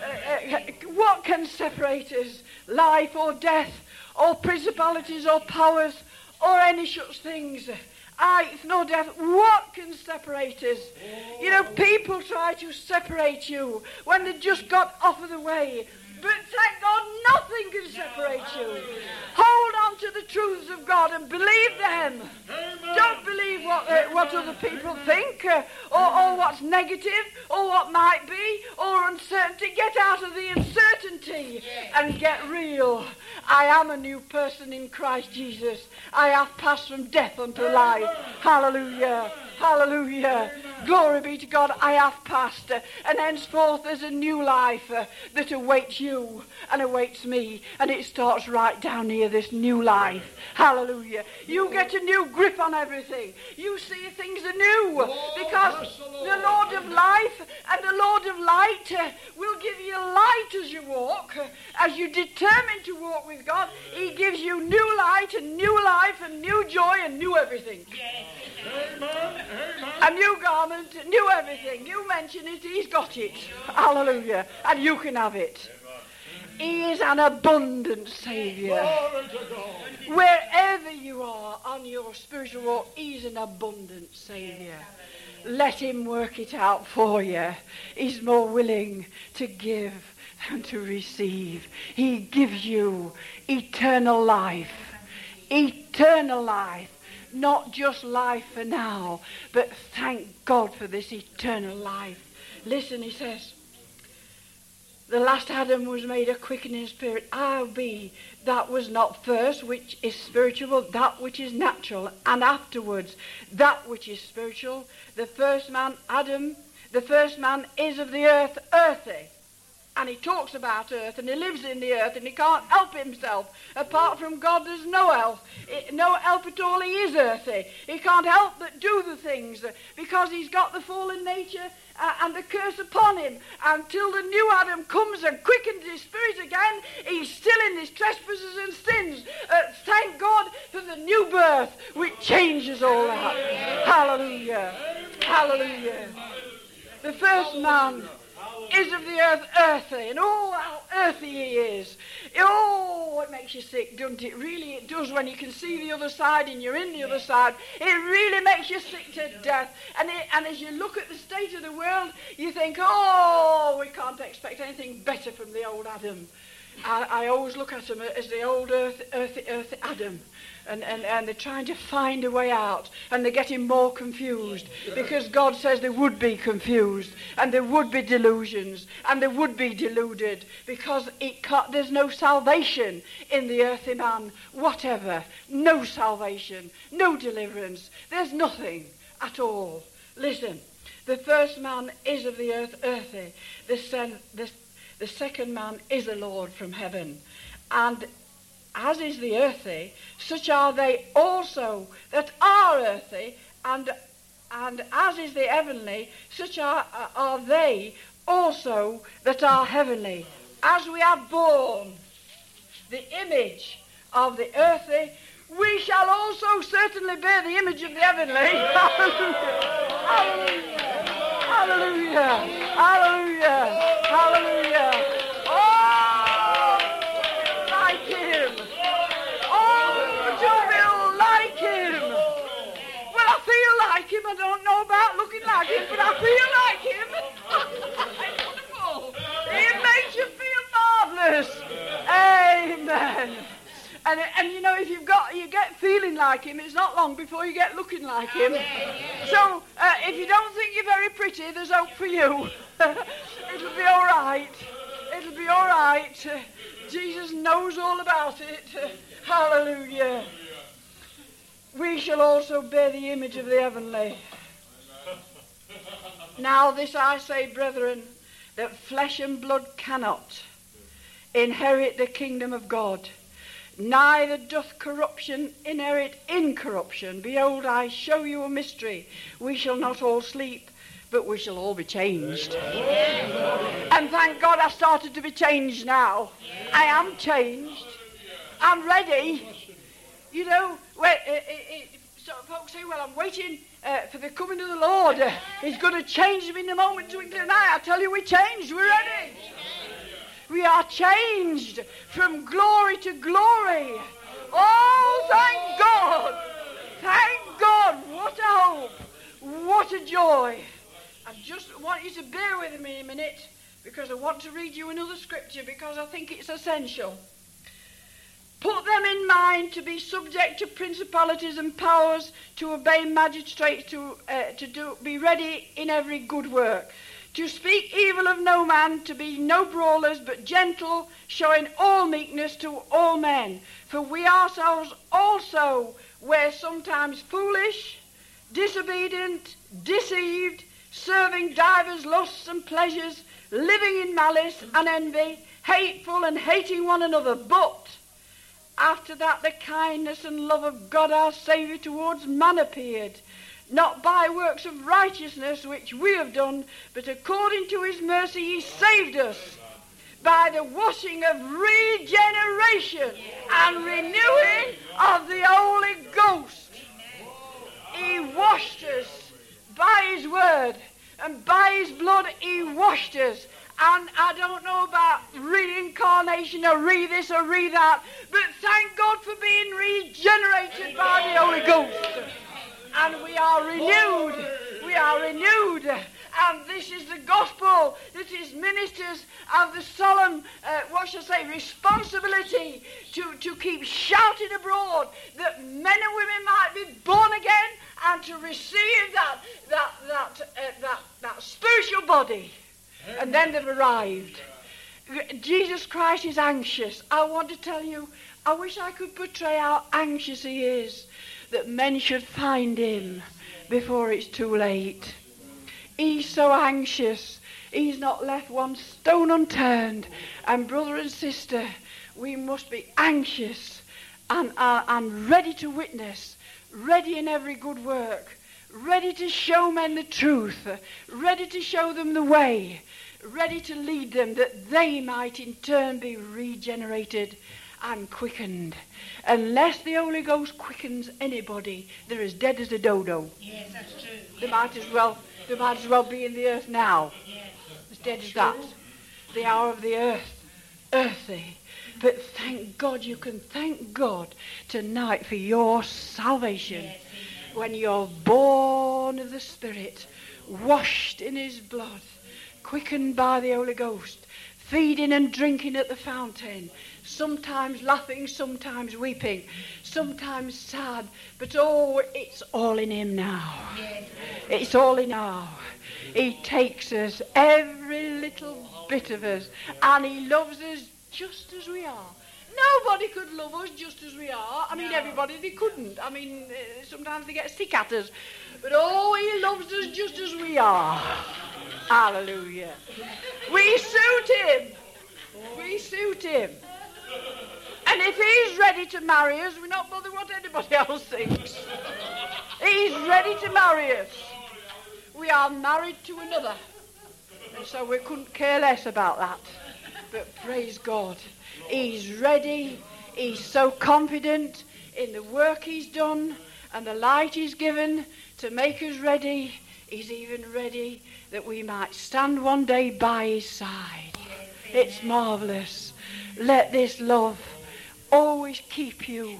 Uh, uh, what can separate us? Life or death, or principalities or powers, or any such things? Height nor death. What can separate us? You know, people try to separate you when they just got off of the way. But thank God, nothing can separate you. Hold on to the truths of God and believe them. Don't believe what, uh, what other people think, uh, or, or what's negative, or what might be, or uncertainty. Get out of the uncertainty and get real. I am a new person in Christ Jesus. I have passed from death unto life. Hallelujah. Hallelujah. Glory be to God. I have passed. uh, And henceforth there's a new life uh, that awaits you and awaits me. And it starts right down here, this new life. Hallelujah. You get a new grip on everything. You see things anew because the Lord of life and the Lord of light uh, will give you light as you walk. As you determine to walk with God, He gives you new light and new life and new joy and new everything. Amen. Amen. A new garment, new everything. You mention it, he's got it. Hallelujah. And you can have it. He is an abundant Saviour. Wherever you are on your spiritual walk, he's an abundant Saviour. Let him work it out for you. He's more willing to give than to receive. He gives you eternal life. Eternal life not just life for now, but thank God for this eternal life. Listen, he says, the last Adam was made a quickening spirit. I'll be that was not first, which is spiritual, that which is natural, and afterwards that which is spiritual. The first man, Adam, the first man is of the earth, earthy. And he talks about earth and he lives in the earth and he can't help himself. Apart from God, there's no help. No help at all. He is earthy. He can't help but do the things because he's got the fallen nature uh, and the curse upon him. Until the new Adam comes and quickens his spirit again, he's still in his trespasses and sins. Uh, thank God for the new birth which changes all that. Hallelujah. Hallelujah. The first man is of the earth earthy, and oh, how earthy he is. Oh, it makes you sick, doesn't it? Really, it does when you can see the other side and you're in the other side. It really makes you sick to death. And, it, and as you look at the state of the world, you think, oh, we can't expect anything better from the old Adam. I, I always look at them as the old earth, earthy, earthy Adam. And, and, and they're trying to find a way out. And they're getting more confused. Because God says they would be confused. And there would be delusions. And they would be deluded. Because there's no salvation in the earthly man. Whatever. No salvation. No deliverance. There's nothing at all. Listen. The first man is of the earth earthy. The, sen, the, the second man is a Lord from heaven and as is the earthy, such are they also that are earthy, and and as is the heavenly, such are, are they also that are heavenly. As we are born, the image of the earthy, we shall also certainly bear the image of the heavenly. Hallelujah! Hallelujah! Hallelujah! Hallelujah! Oh, like him! Oh, to feel like him! Well, I feel like him. I don't know about looking like him, but I feel like him. it's wonderful. It makes you feel marvelous. Amen. And, and you know, if you've got you get feeling like him, it's not long before you get looking like him. So uh, if you don't think you're very pretty, there's hope for you. It'll be all right. It'll be all right. Uh, Jesus knows all about it. Uh, hallelujah. We shall also bear the image of the heavenly. Now this I say, brethren, that flesh and blood cannot inherit the kingdom of God. Neither doth corruption inherit incorruption. Behold, I show you a mystery. We shall not all sleep, but we shall all be changed. And thank God I started to be changed now. I am changed. I'm ready. You know, it, so folks say, well, I'm waiting uh, for the coming of the Lord. Uh, he's going to change them in a moment twinkling an eye. I tell you, we're changed. We're ready. We are changed from glory to glory. Oh, thank God. Thank God. What a hope. What a joy. I just want you to bear with me a minute because I want to read you another scripture because I think it's essential. Put them in mind to be subject to principalities and powers, to obey magistrates, to, uh, to do, be ready in every good work. To speak evil of no man, to be no brawlers, but gentle, showing all meekness to all men. For we ourselves also were sometimes foolish, disobedient, deceived, serving divers lusts and pleasures, living in malice and envy, hateful and hating one another. But after that, the kindness and love of God our Saviour towards man appeared, not by works of righteousness which we have done, but according to his mercy he saved us by the washing of regeneration and renewing of the Holy Ghost. He washed us by his word and by his blood he washed us. And I don't know about reincarnation or re this or re that, but thank God for being regenerated by the Holy Ghost. And we are renewed. We are renewed. And this is the gospel that is ministers of the solemn, uh, what shall I say, responsibility to, to keep shouting abroad that men and women might be born again and to receive that, that, that, uh, that, that spiritual body. And then they've arrived. Jesus Christ is anxious. I want to tell you, I wish I could portray how anxious he is that men should find him before it's too late. He's so anxious. He's not left one stone unturned. And brother and sister, we must be anxious and, uh, and ready to witness, ready in every good work, ready to show men the truth, ready to show them the way, ready to lead them that they might in turn be regenerated and quickened. Unless the Holy Ghost quickens anybody, they're as dead as a dodo. Yes, that's true. They might as well they might as well be in the earth now. As dead as that. The hour of the earth. Earthy. But thank God you can thank God tonight for your salvation. When you're born of the Spirit, washed in his blood, quickened by the Holy Ghost, feeding and drinking at the fountain, sometimes laughing, sometimes weeping, sometimes sad, but oh, it's all in him now. It's all in now. He takes us, every little bit of us, and he loves us just as we are. Nobody could love us just as we are. I mean, everybody, they couldn't. I mean, uh, sometimes they get sick at us. But oh, he loves us just as we are. Hallelujah. We suit him. We suit him. And if he's ready to marry us, we're not bothered what anybody else thinks. He's ready to marry us. We are married to another. And so we couldn't care less about that. But praise God. He's ready. He's so confident in the work he's done and the light he's given to make us ready. He's even ready that we might stand one day by his side. It's marvelous. Let this love always keep you.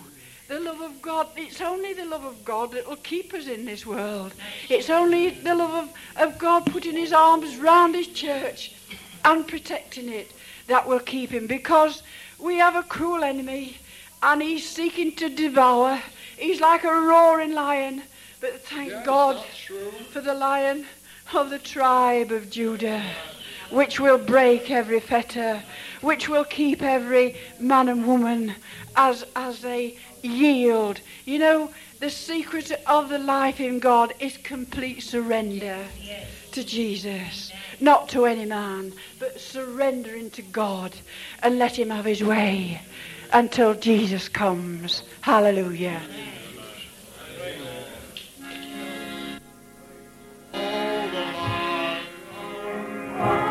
The love of God, it's only the love of God that will keep us in this world. It's only the love of, of God putting his arms round his church and protecting it that will keep him because we have a cruel enemy and he's seeking to devour. He's like a roaring lion. But thank God for the lion of the tribe of Judah, which will break every fetter, which will keep every man and woman as, as they yield. You know, the secret of the life in God is complete surrender to Jesus. Not to any man, but surrendering to God and let him have his way until Jesus comes. Hallelujah. I've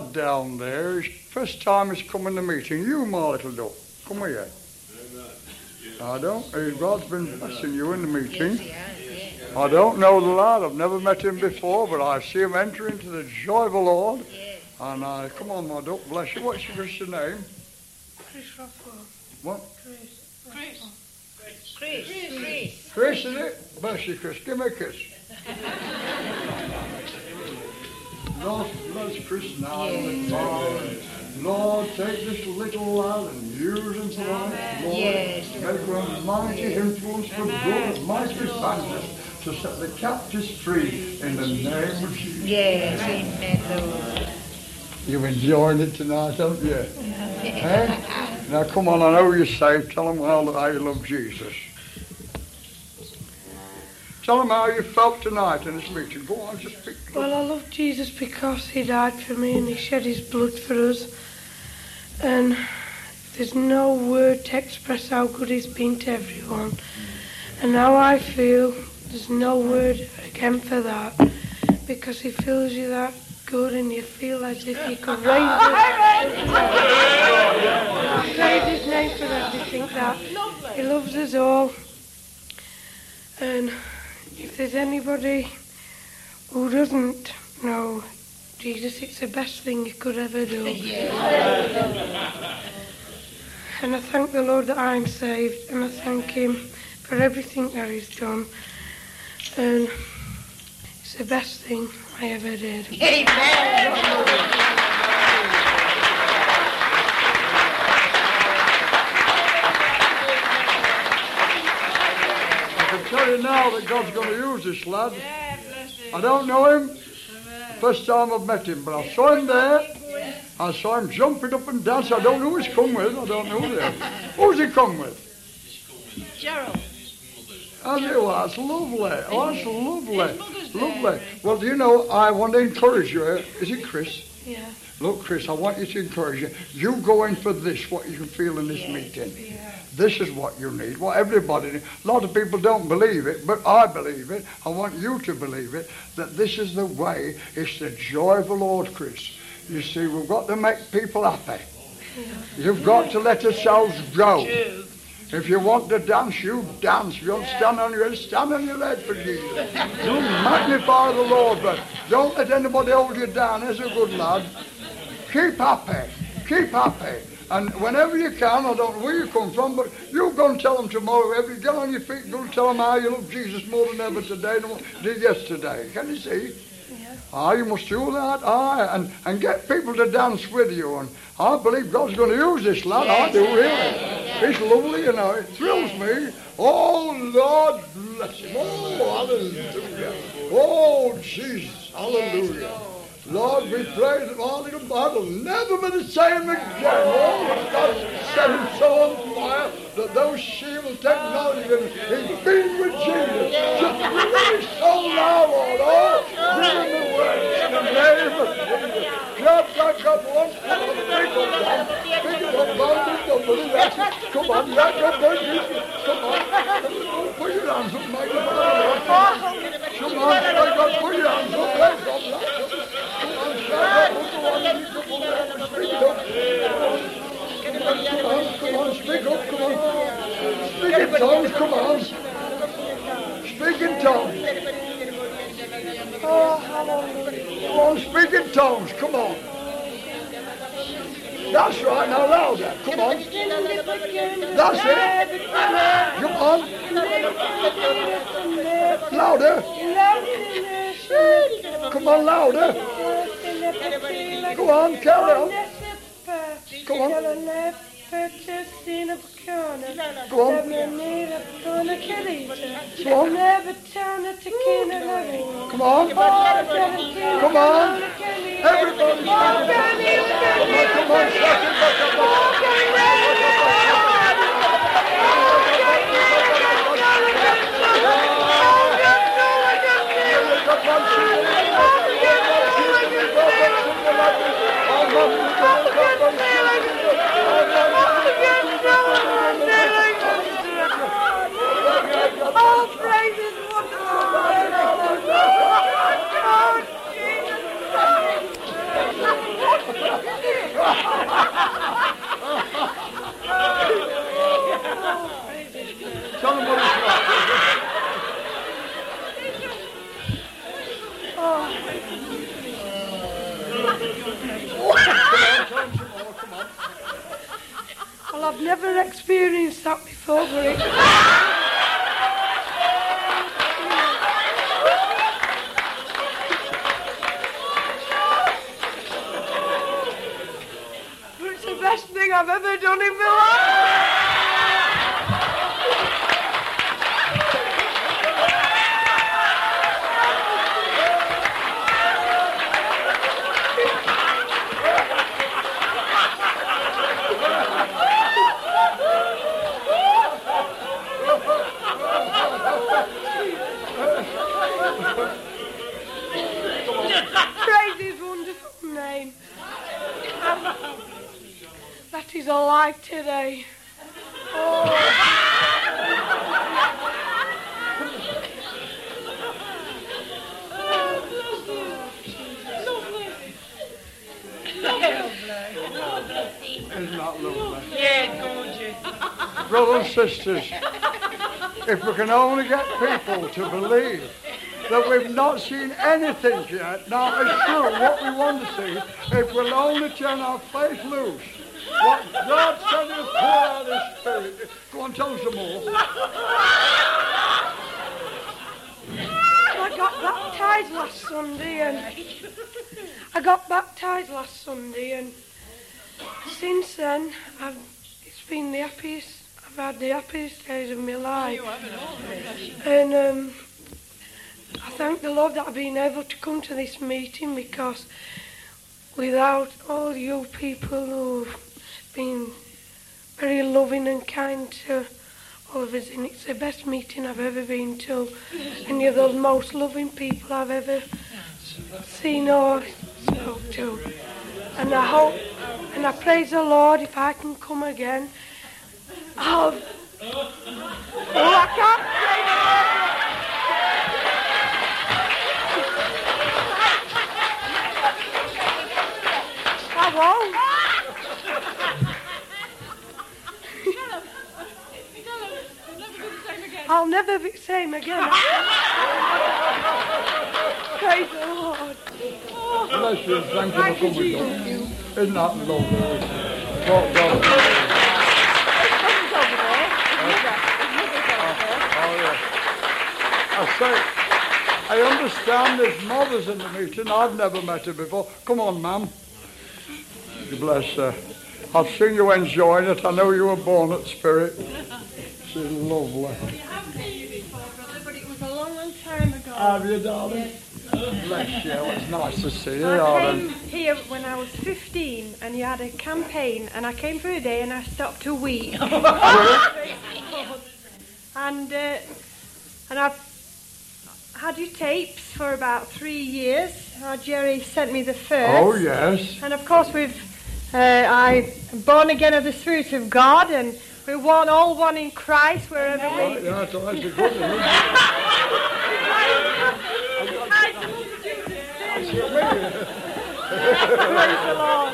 lad down there. His first time he's come in the meeting. You, my little duck, come here. I don't. God's been blessing you in the meeting. I don't know the lad. I've never met him before, but I see him enter into the joy of the Lord. And I come on, my duck, bless you. What's your Christian name? Chris Rothwell. What? Chris. Chris. Chris. Chris, is it? Bless you, Chris. Give me a kiss. Lord, bless Chris now and the Father. Lord, take this little lad and use him for life. Lord, Yes. make him a mighty influence for good, mighty evangelist to set the captives free in the name of Jesus. Yes, amen, Lord. You've enjoyed it tonight, haven't you? Eh? Now come on, I know you're saved. Tell them how, how you love Jesus. Tell them how you felt tonight in this meeting. Go on, just speak. Well, I love Jesus because he died for me and he shed his blood for us. And there's no word to express how good he's been to everyone. And how I feel, there's no word again for that. Because he feels you that good and you feel as if you could raise it. I praise his name for everything that he loves us all. And if there's anybody who doesn't know Jesus, it's the best thing you could ever do. And I thank the Lord that I'm saved, and I thank Him for everything that He's done. And it's the best thing I ever did. I tell you now that God's going to use this lad. I don't know him. First time I've met him, but I saw him there. I saw him jumping up and dancing. I don't know who he's come with. I don't know who. Who's he come with? Gerald. Oh, I do. That's lovely. Oh, that's lovely. Lovely. Well, do you know, I want to encourage you. Is it Chris? Yeah. Look, Chris, I want you to encourage you. You go in for this, what you can feel in this meeting. This is what you need, what everybody needs. A lot of people don't believe it, but I believe it. I want you to believe it, that this is the way. It's the joy of the Lord, Chris. You see, we've got to make people happy. You've got to let yourselves go. If you want to dance, you dance. If you want to stand on your head, stand on your head for Jesus. You magnify the Lord, but don't let anybody hold you down. There's a good lad. Keep happy. Keep happy. And whenever you can, I don't know where you come from, but you go and tell them tomorrow. Every get on your feet, go and tell them how you love Jesus more than ever today than what you did yesterday. Can you see? Ah, you must do that. Ah, and, and get people to dance with you. And I believe God's going to use this lad. I do really. It's lovely, you know. It thrills me. Oh, Lord bless him. Oh, hallelujah. Oh, Jesus. Hallelujah. Lord, we praise him. Oh, little Bible never be the same again. Oh, God set him so on fire that those shield technology and he's been with Jesus. Just so Lord. Oh, bring him the in the name of Jesus. God, God, God, the people, God. God, it up, put it out. Come on, let go, Jesus. Come on. Put your hands up, up. Come on, let go, put your up. Come on, tongues, come on. Speak in tongues. Oh, hallelujah. Come on, speak in tongues, come on. That's right, now louder, come on. That's it. Come on, louder. Come on, louder. Go on, carry on. Go on. On. Go on. Come on. Come on. Everybody. Come on, come on, shout it back up. Oh, to believe that we've not seen anything yet, now it's true, what we want to see, if we'll only turn our faith loose, what God said is out His Spirit. Go on, tell us some more. I got baptized last Sunday and I got baptized last Sunday and since then I've it's been the happiest I've had the happiest days of my life. And um, I thank the Lord that I've been able to come to this meeting because without all you people who've been very loving and kind to all of us, and it's the best meeting I've ever been to, and you're the most loving people I've ever seen or spoke to. And I hope, and I praise the Lord if I can come again. I'll, oh, I can't I won't. I'll never be the same again. Praise the Lord. Bless you, thank you for coming. Isn't that lovely? God, God. Oh, yeah. I say, I understand there's mothers in the meeting. I've never met her before. Come on, ma'am. God Bless her. I've seen you enjoying it. I know you were born at Spirit. She's lovely. I've seen you before, brother, but it was a long, long time ago. Have you, darling? Bless you. It's nice to see you, I came here when I was 15 and you had a campaign and I came for a day and I stopped to weep. and uh, and I've had your tapes for about three years. Uh, Jerry sent me the first. Oh, yes. And of course we've uh, I born again of the Spirit of God and we're one all one in Christ wherever Right, we yeah, that's, that's a good one. Praise the Lord.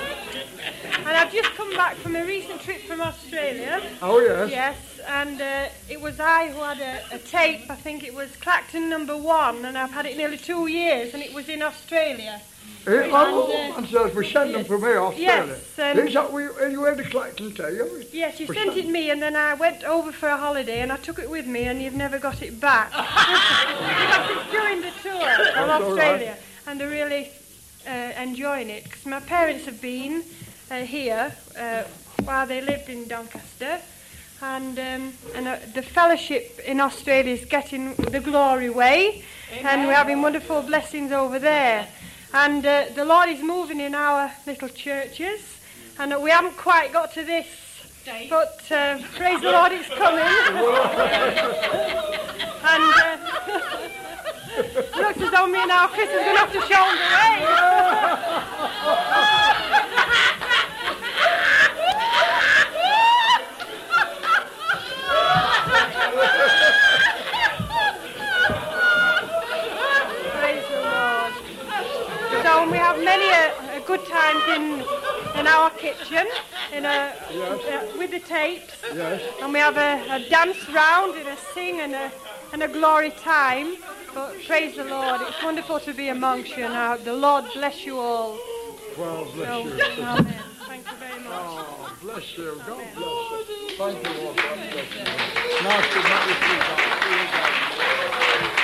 And I've just come back from a recent trip from Australia. Oh, yes. Yes, and uh, it was I who had a, a tape. I think it was Clacton number one, and I've had it nearly two years, and it was in Australia. Eh, oh, And, uh, and so we sent them from here, Australia. Yes, um, Is that we, you had and tell you? Yes, you sent it me, and then I went over for a holiday, and I took it with me, and you've never got it back because it's during the tour of Australia, right. and they're really uh, enjoying it because my parents have been here uh, while they lived in Doncaster. And um, and uh, the fellowship in Australia is getting the glory way, and we're having wonderful blessings over there. And uh, the Lord is moving in our little churches, and uh, we haven't quite got to this, but uh, praise the Lord, it's coming. and uh, looks as though me and our Chris is going to have to shoulder Praise the Lord. So we have many a, a good times in in our kitchen, in a, uh, with the tapes, Yes. and we have a, a dance round and a sing and a and a glory time. But praise the Lord. It's wonderful to be amongst you now. The Lord bless you all. Well, bless So, you. amen. Thank you very much. Oh, bless you. God bless you. Thank you, Lord. God bless you. Nice to meet you, sweetheart. See you again.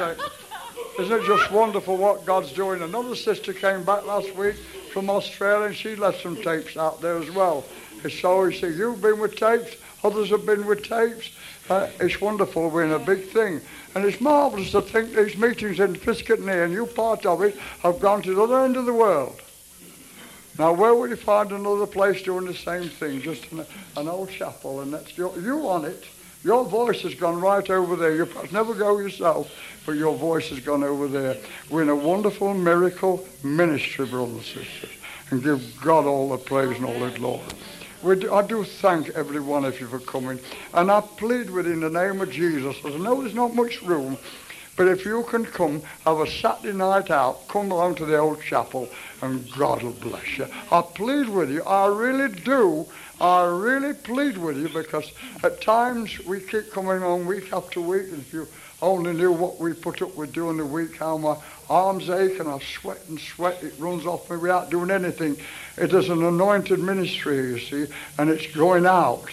Isn't it just wonderful what God's doing? Another sister came back last week from Australia and she left some tapes out there as well. It's you see, you've been with tapes, others have been with tapes. Uh, it's wonderful, we're in a big thing. And it's marvellous to think these meetings in Piscatney and you part of it have gone to the other end of the world. Now, where would you find another place doing the same thing? Just an, an old chapel, and that's your, you on it. Your voice has gone right over there. You perhaps never go yourself, but your voice has gone over there. We're in a wonderful miracle ministry, brothers and sisters, and give God all the praise and all the glory. Do, I do thank every one of you for coming, and I plead with you in the name of Jesus. I know there's not much room, but if you can come, have a Saturday night out, come along to the old chapel, and God will bless you. I plead with you. I really do. I really plead with you because at times we keep coming on week after week, and if you only knew what we put up with during the week, how my arms ache and I sweat and sweat, it runs off me without doing anything. It is an anointed ministry, you see, and it's going out.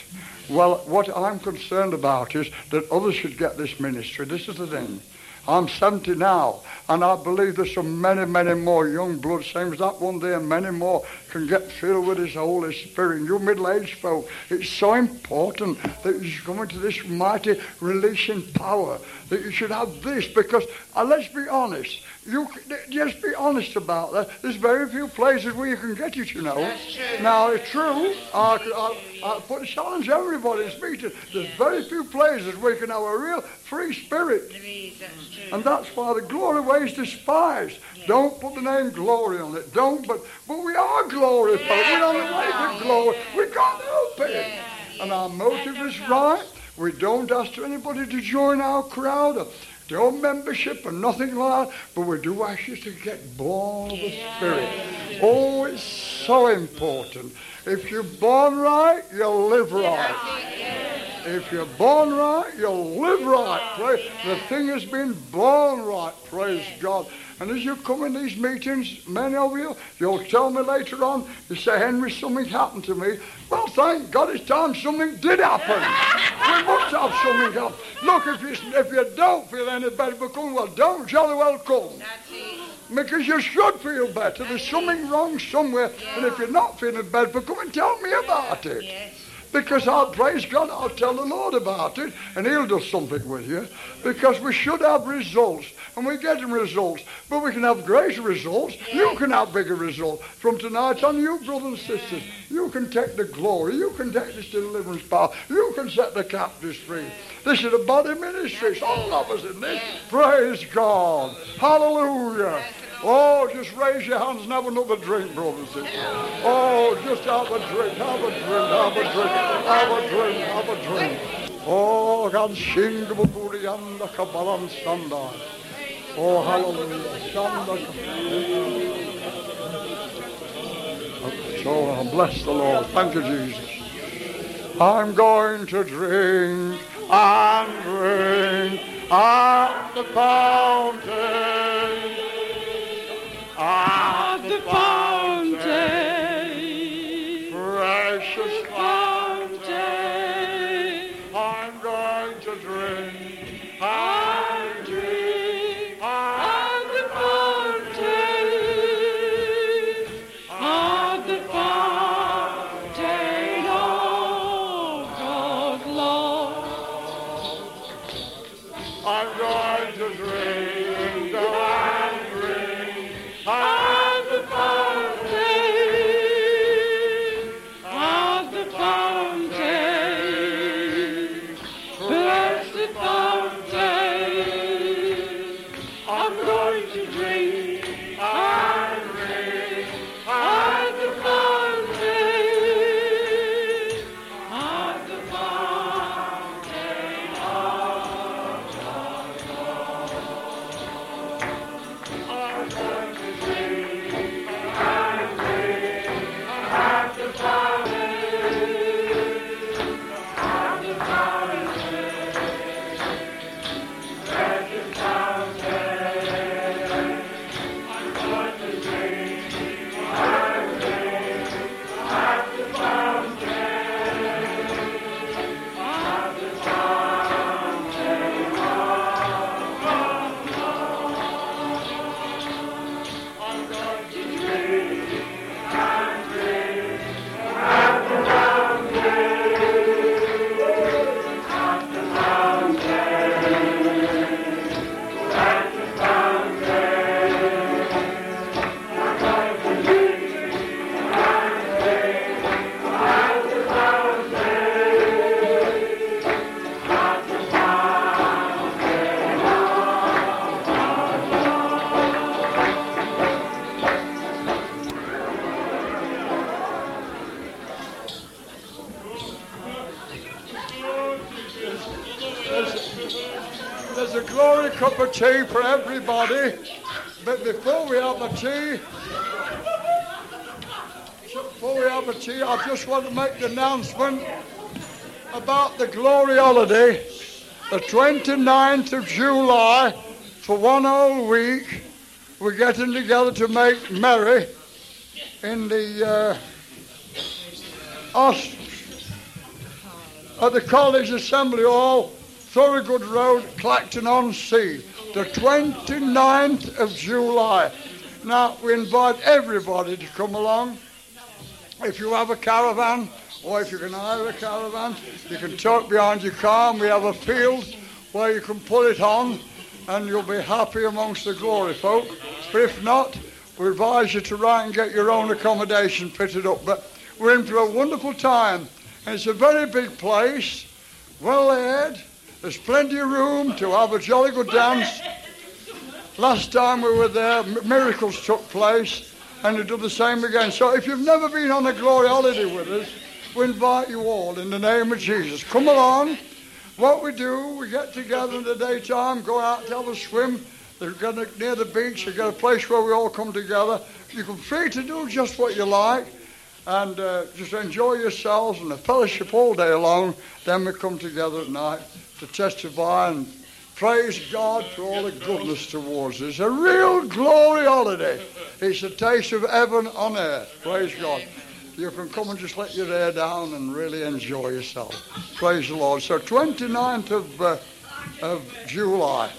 Well, what I'm concerned about is that others should get this ministry. This is the thing. I'm 70 now, and I believe there's so many, many more young blood, same as that one there, and many more can get filled with His Holy Spirit. You middle-aged folk, it's so important that you should come into this mighty releasing power, that you should have this, because, uh, let's be honest, you just be honest about that. There's very few places where you can get it, you know. Now, it's true. I, I, I put a challenge everybody in meeting. There's very few places where you can have a real free spirit. And that's why the glory despised. Don't put the name glory on it. Don't, but but we are glory, folks. We're on the way to glory. We can't help it. And our motive is right. We don't ask anybody to join our crowd or no membership or nothing like that, but we do ask you to get born of the Spirit. Oh, it's so important. If you're born right, you'll live right. If you're born right, you'll live right. Praise. The thing has been born right. Praise God. And as you come in these meetings, many of you, you'll tell me later on, you say, Henry, something happened to me. Well, thank God it's time something did happen. we must have something happen. Look, if you, if you don't feel any better for coming, well, don't jolly well come. Because you should feel better. There's something wrong somewhere. And if you're not feeling better, come and tell me about it. Because I'll praise God, I'll tell the Lord about it, and He'll do something with you. Because we should have results, and we're getting results. But we can have greater results. You can have bigger results. From tonight on, you brothers and sisters, you can take the glory. You can take this deliverance power. You can set the captives free. This is a body ministry. It's all of us in this. Praise God. Hallelujah. Oh, just raise your hands and have another drink, brothers and sisters. Oh, just have a drink, have a drink, have a drink, have a drink, have a drink. Oh, God, shingabu puriyanda kabalan sanda. Oh, hallelujah. So, uh, bless the Lord. Thank you, Jesus. I'm going to drink and drink at the fountain. At the fountain. Tea for everybody. But before we have the tea, before we have the tea, I just want to make the announcement about the glory holiday. The 29th of July, for one whole week, we're getting together to make merry in the uh, at the College Assembly Hall, Thorogood Road, Clacton on Sea, the 29th of July. Now, we invite everybody to come along. If you have a caravan, or if you can hire a caravan, you can tuck behind your car, and we have a field where you can put it on, and you'll be happy amongst the glory folk. But if not, we advise you to write and get your own accommodation fitted up. But we're in for a wonderful time. And it's a very big place, well aired. There's plenty of room to have a jolly good dance. Last time we were there, miracles took place, and we do the same again. So if you've never been on a glory holiday with us, we invite you all in the name of Jesus. Come along. What we do, we get together in the daytime, go out to have a swim. They're gonna, near the beach. You've got a place where we all come together. You can free to do just what you like and uh, just enjoy yourselves and the fellowship all day long. Then we come together at night to testify and praise God for all the goodness towards us. A real glory holiday. It's a taste of heaven on earth. Praise God. You can come and just let your hair down and really enjoy yourself. Praise the Lord. So 29th of, uh, of July.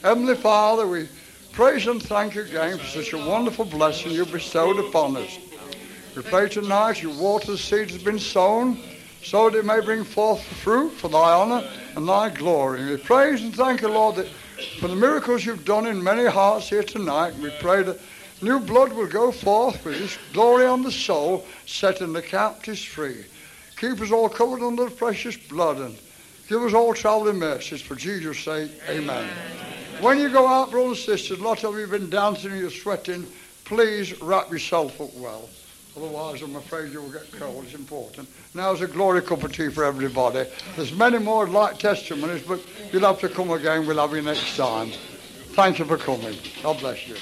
Heavenly Father, we praise and thank you again for such a wonderful blessing You've bestowed upon us. We pray tonight your water seed has been sown, so that it may bring forth fruit for thy honour and thy glory. We praise and thank you, Lord, that for the miracles you've done in many hearts here tonight. We pray that new blood will go forth with this glory on the soul, setting the captives free. Keep us all covered under the precious blood and give us all travelling mercies for Jesus' sake. Amen. When you go out, brothers and sisters, a lot of you have been dancing and you're sweating. Please wrap yourself up well. Otherwise, I'm afraid you'll get cold. It's important. Now's a glory cup of tea for everybody. There's many more like testimonies, but you'll have to come again. We'll have you next time. Thank you for coming. God bless. You.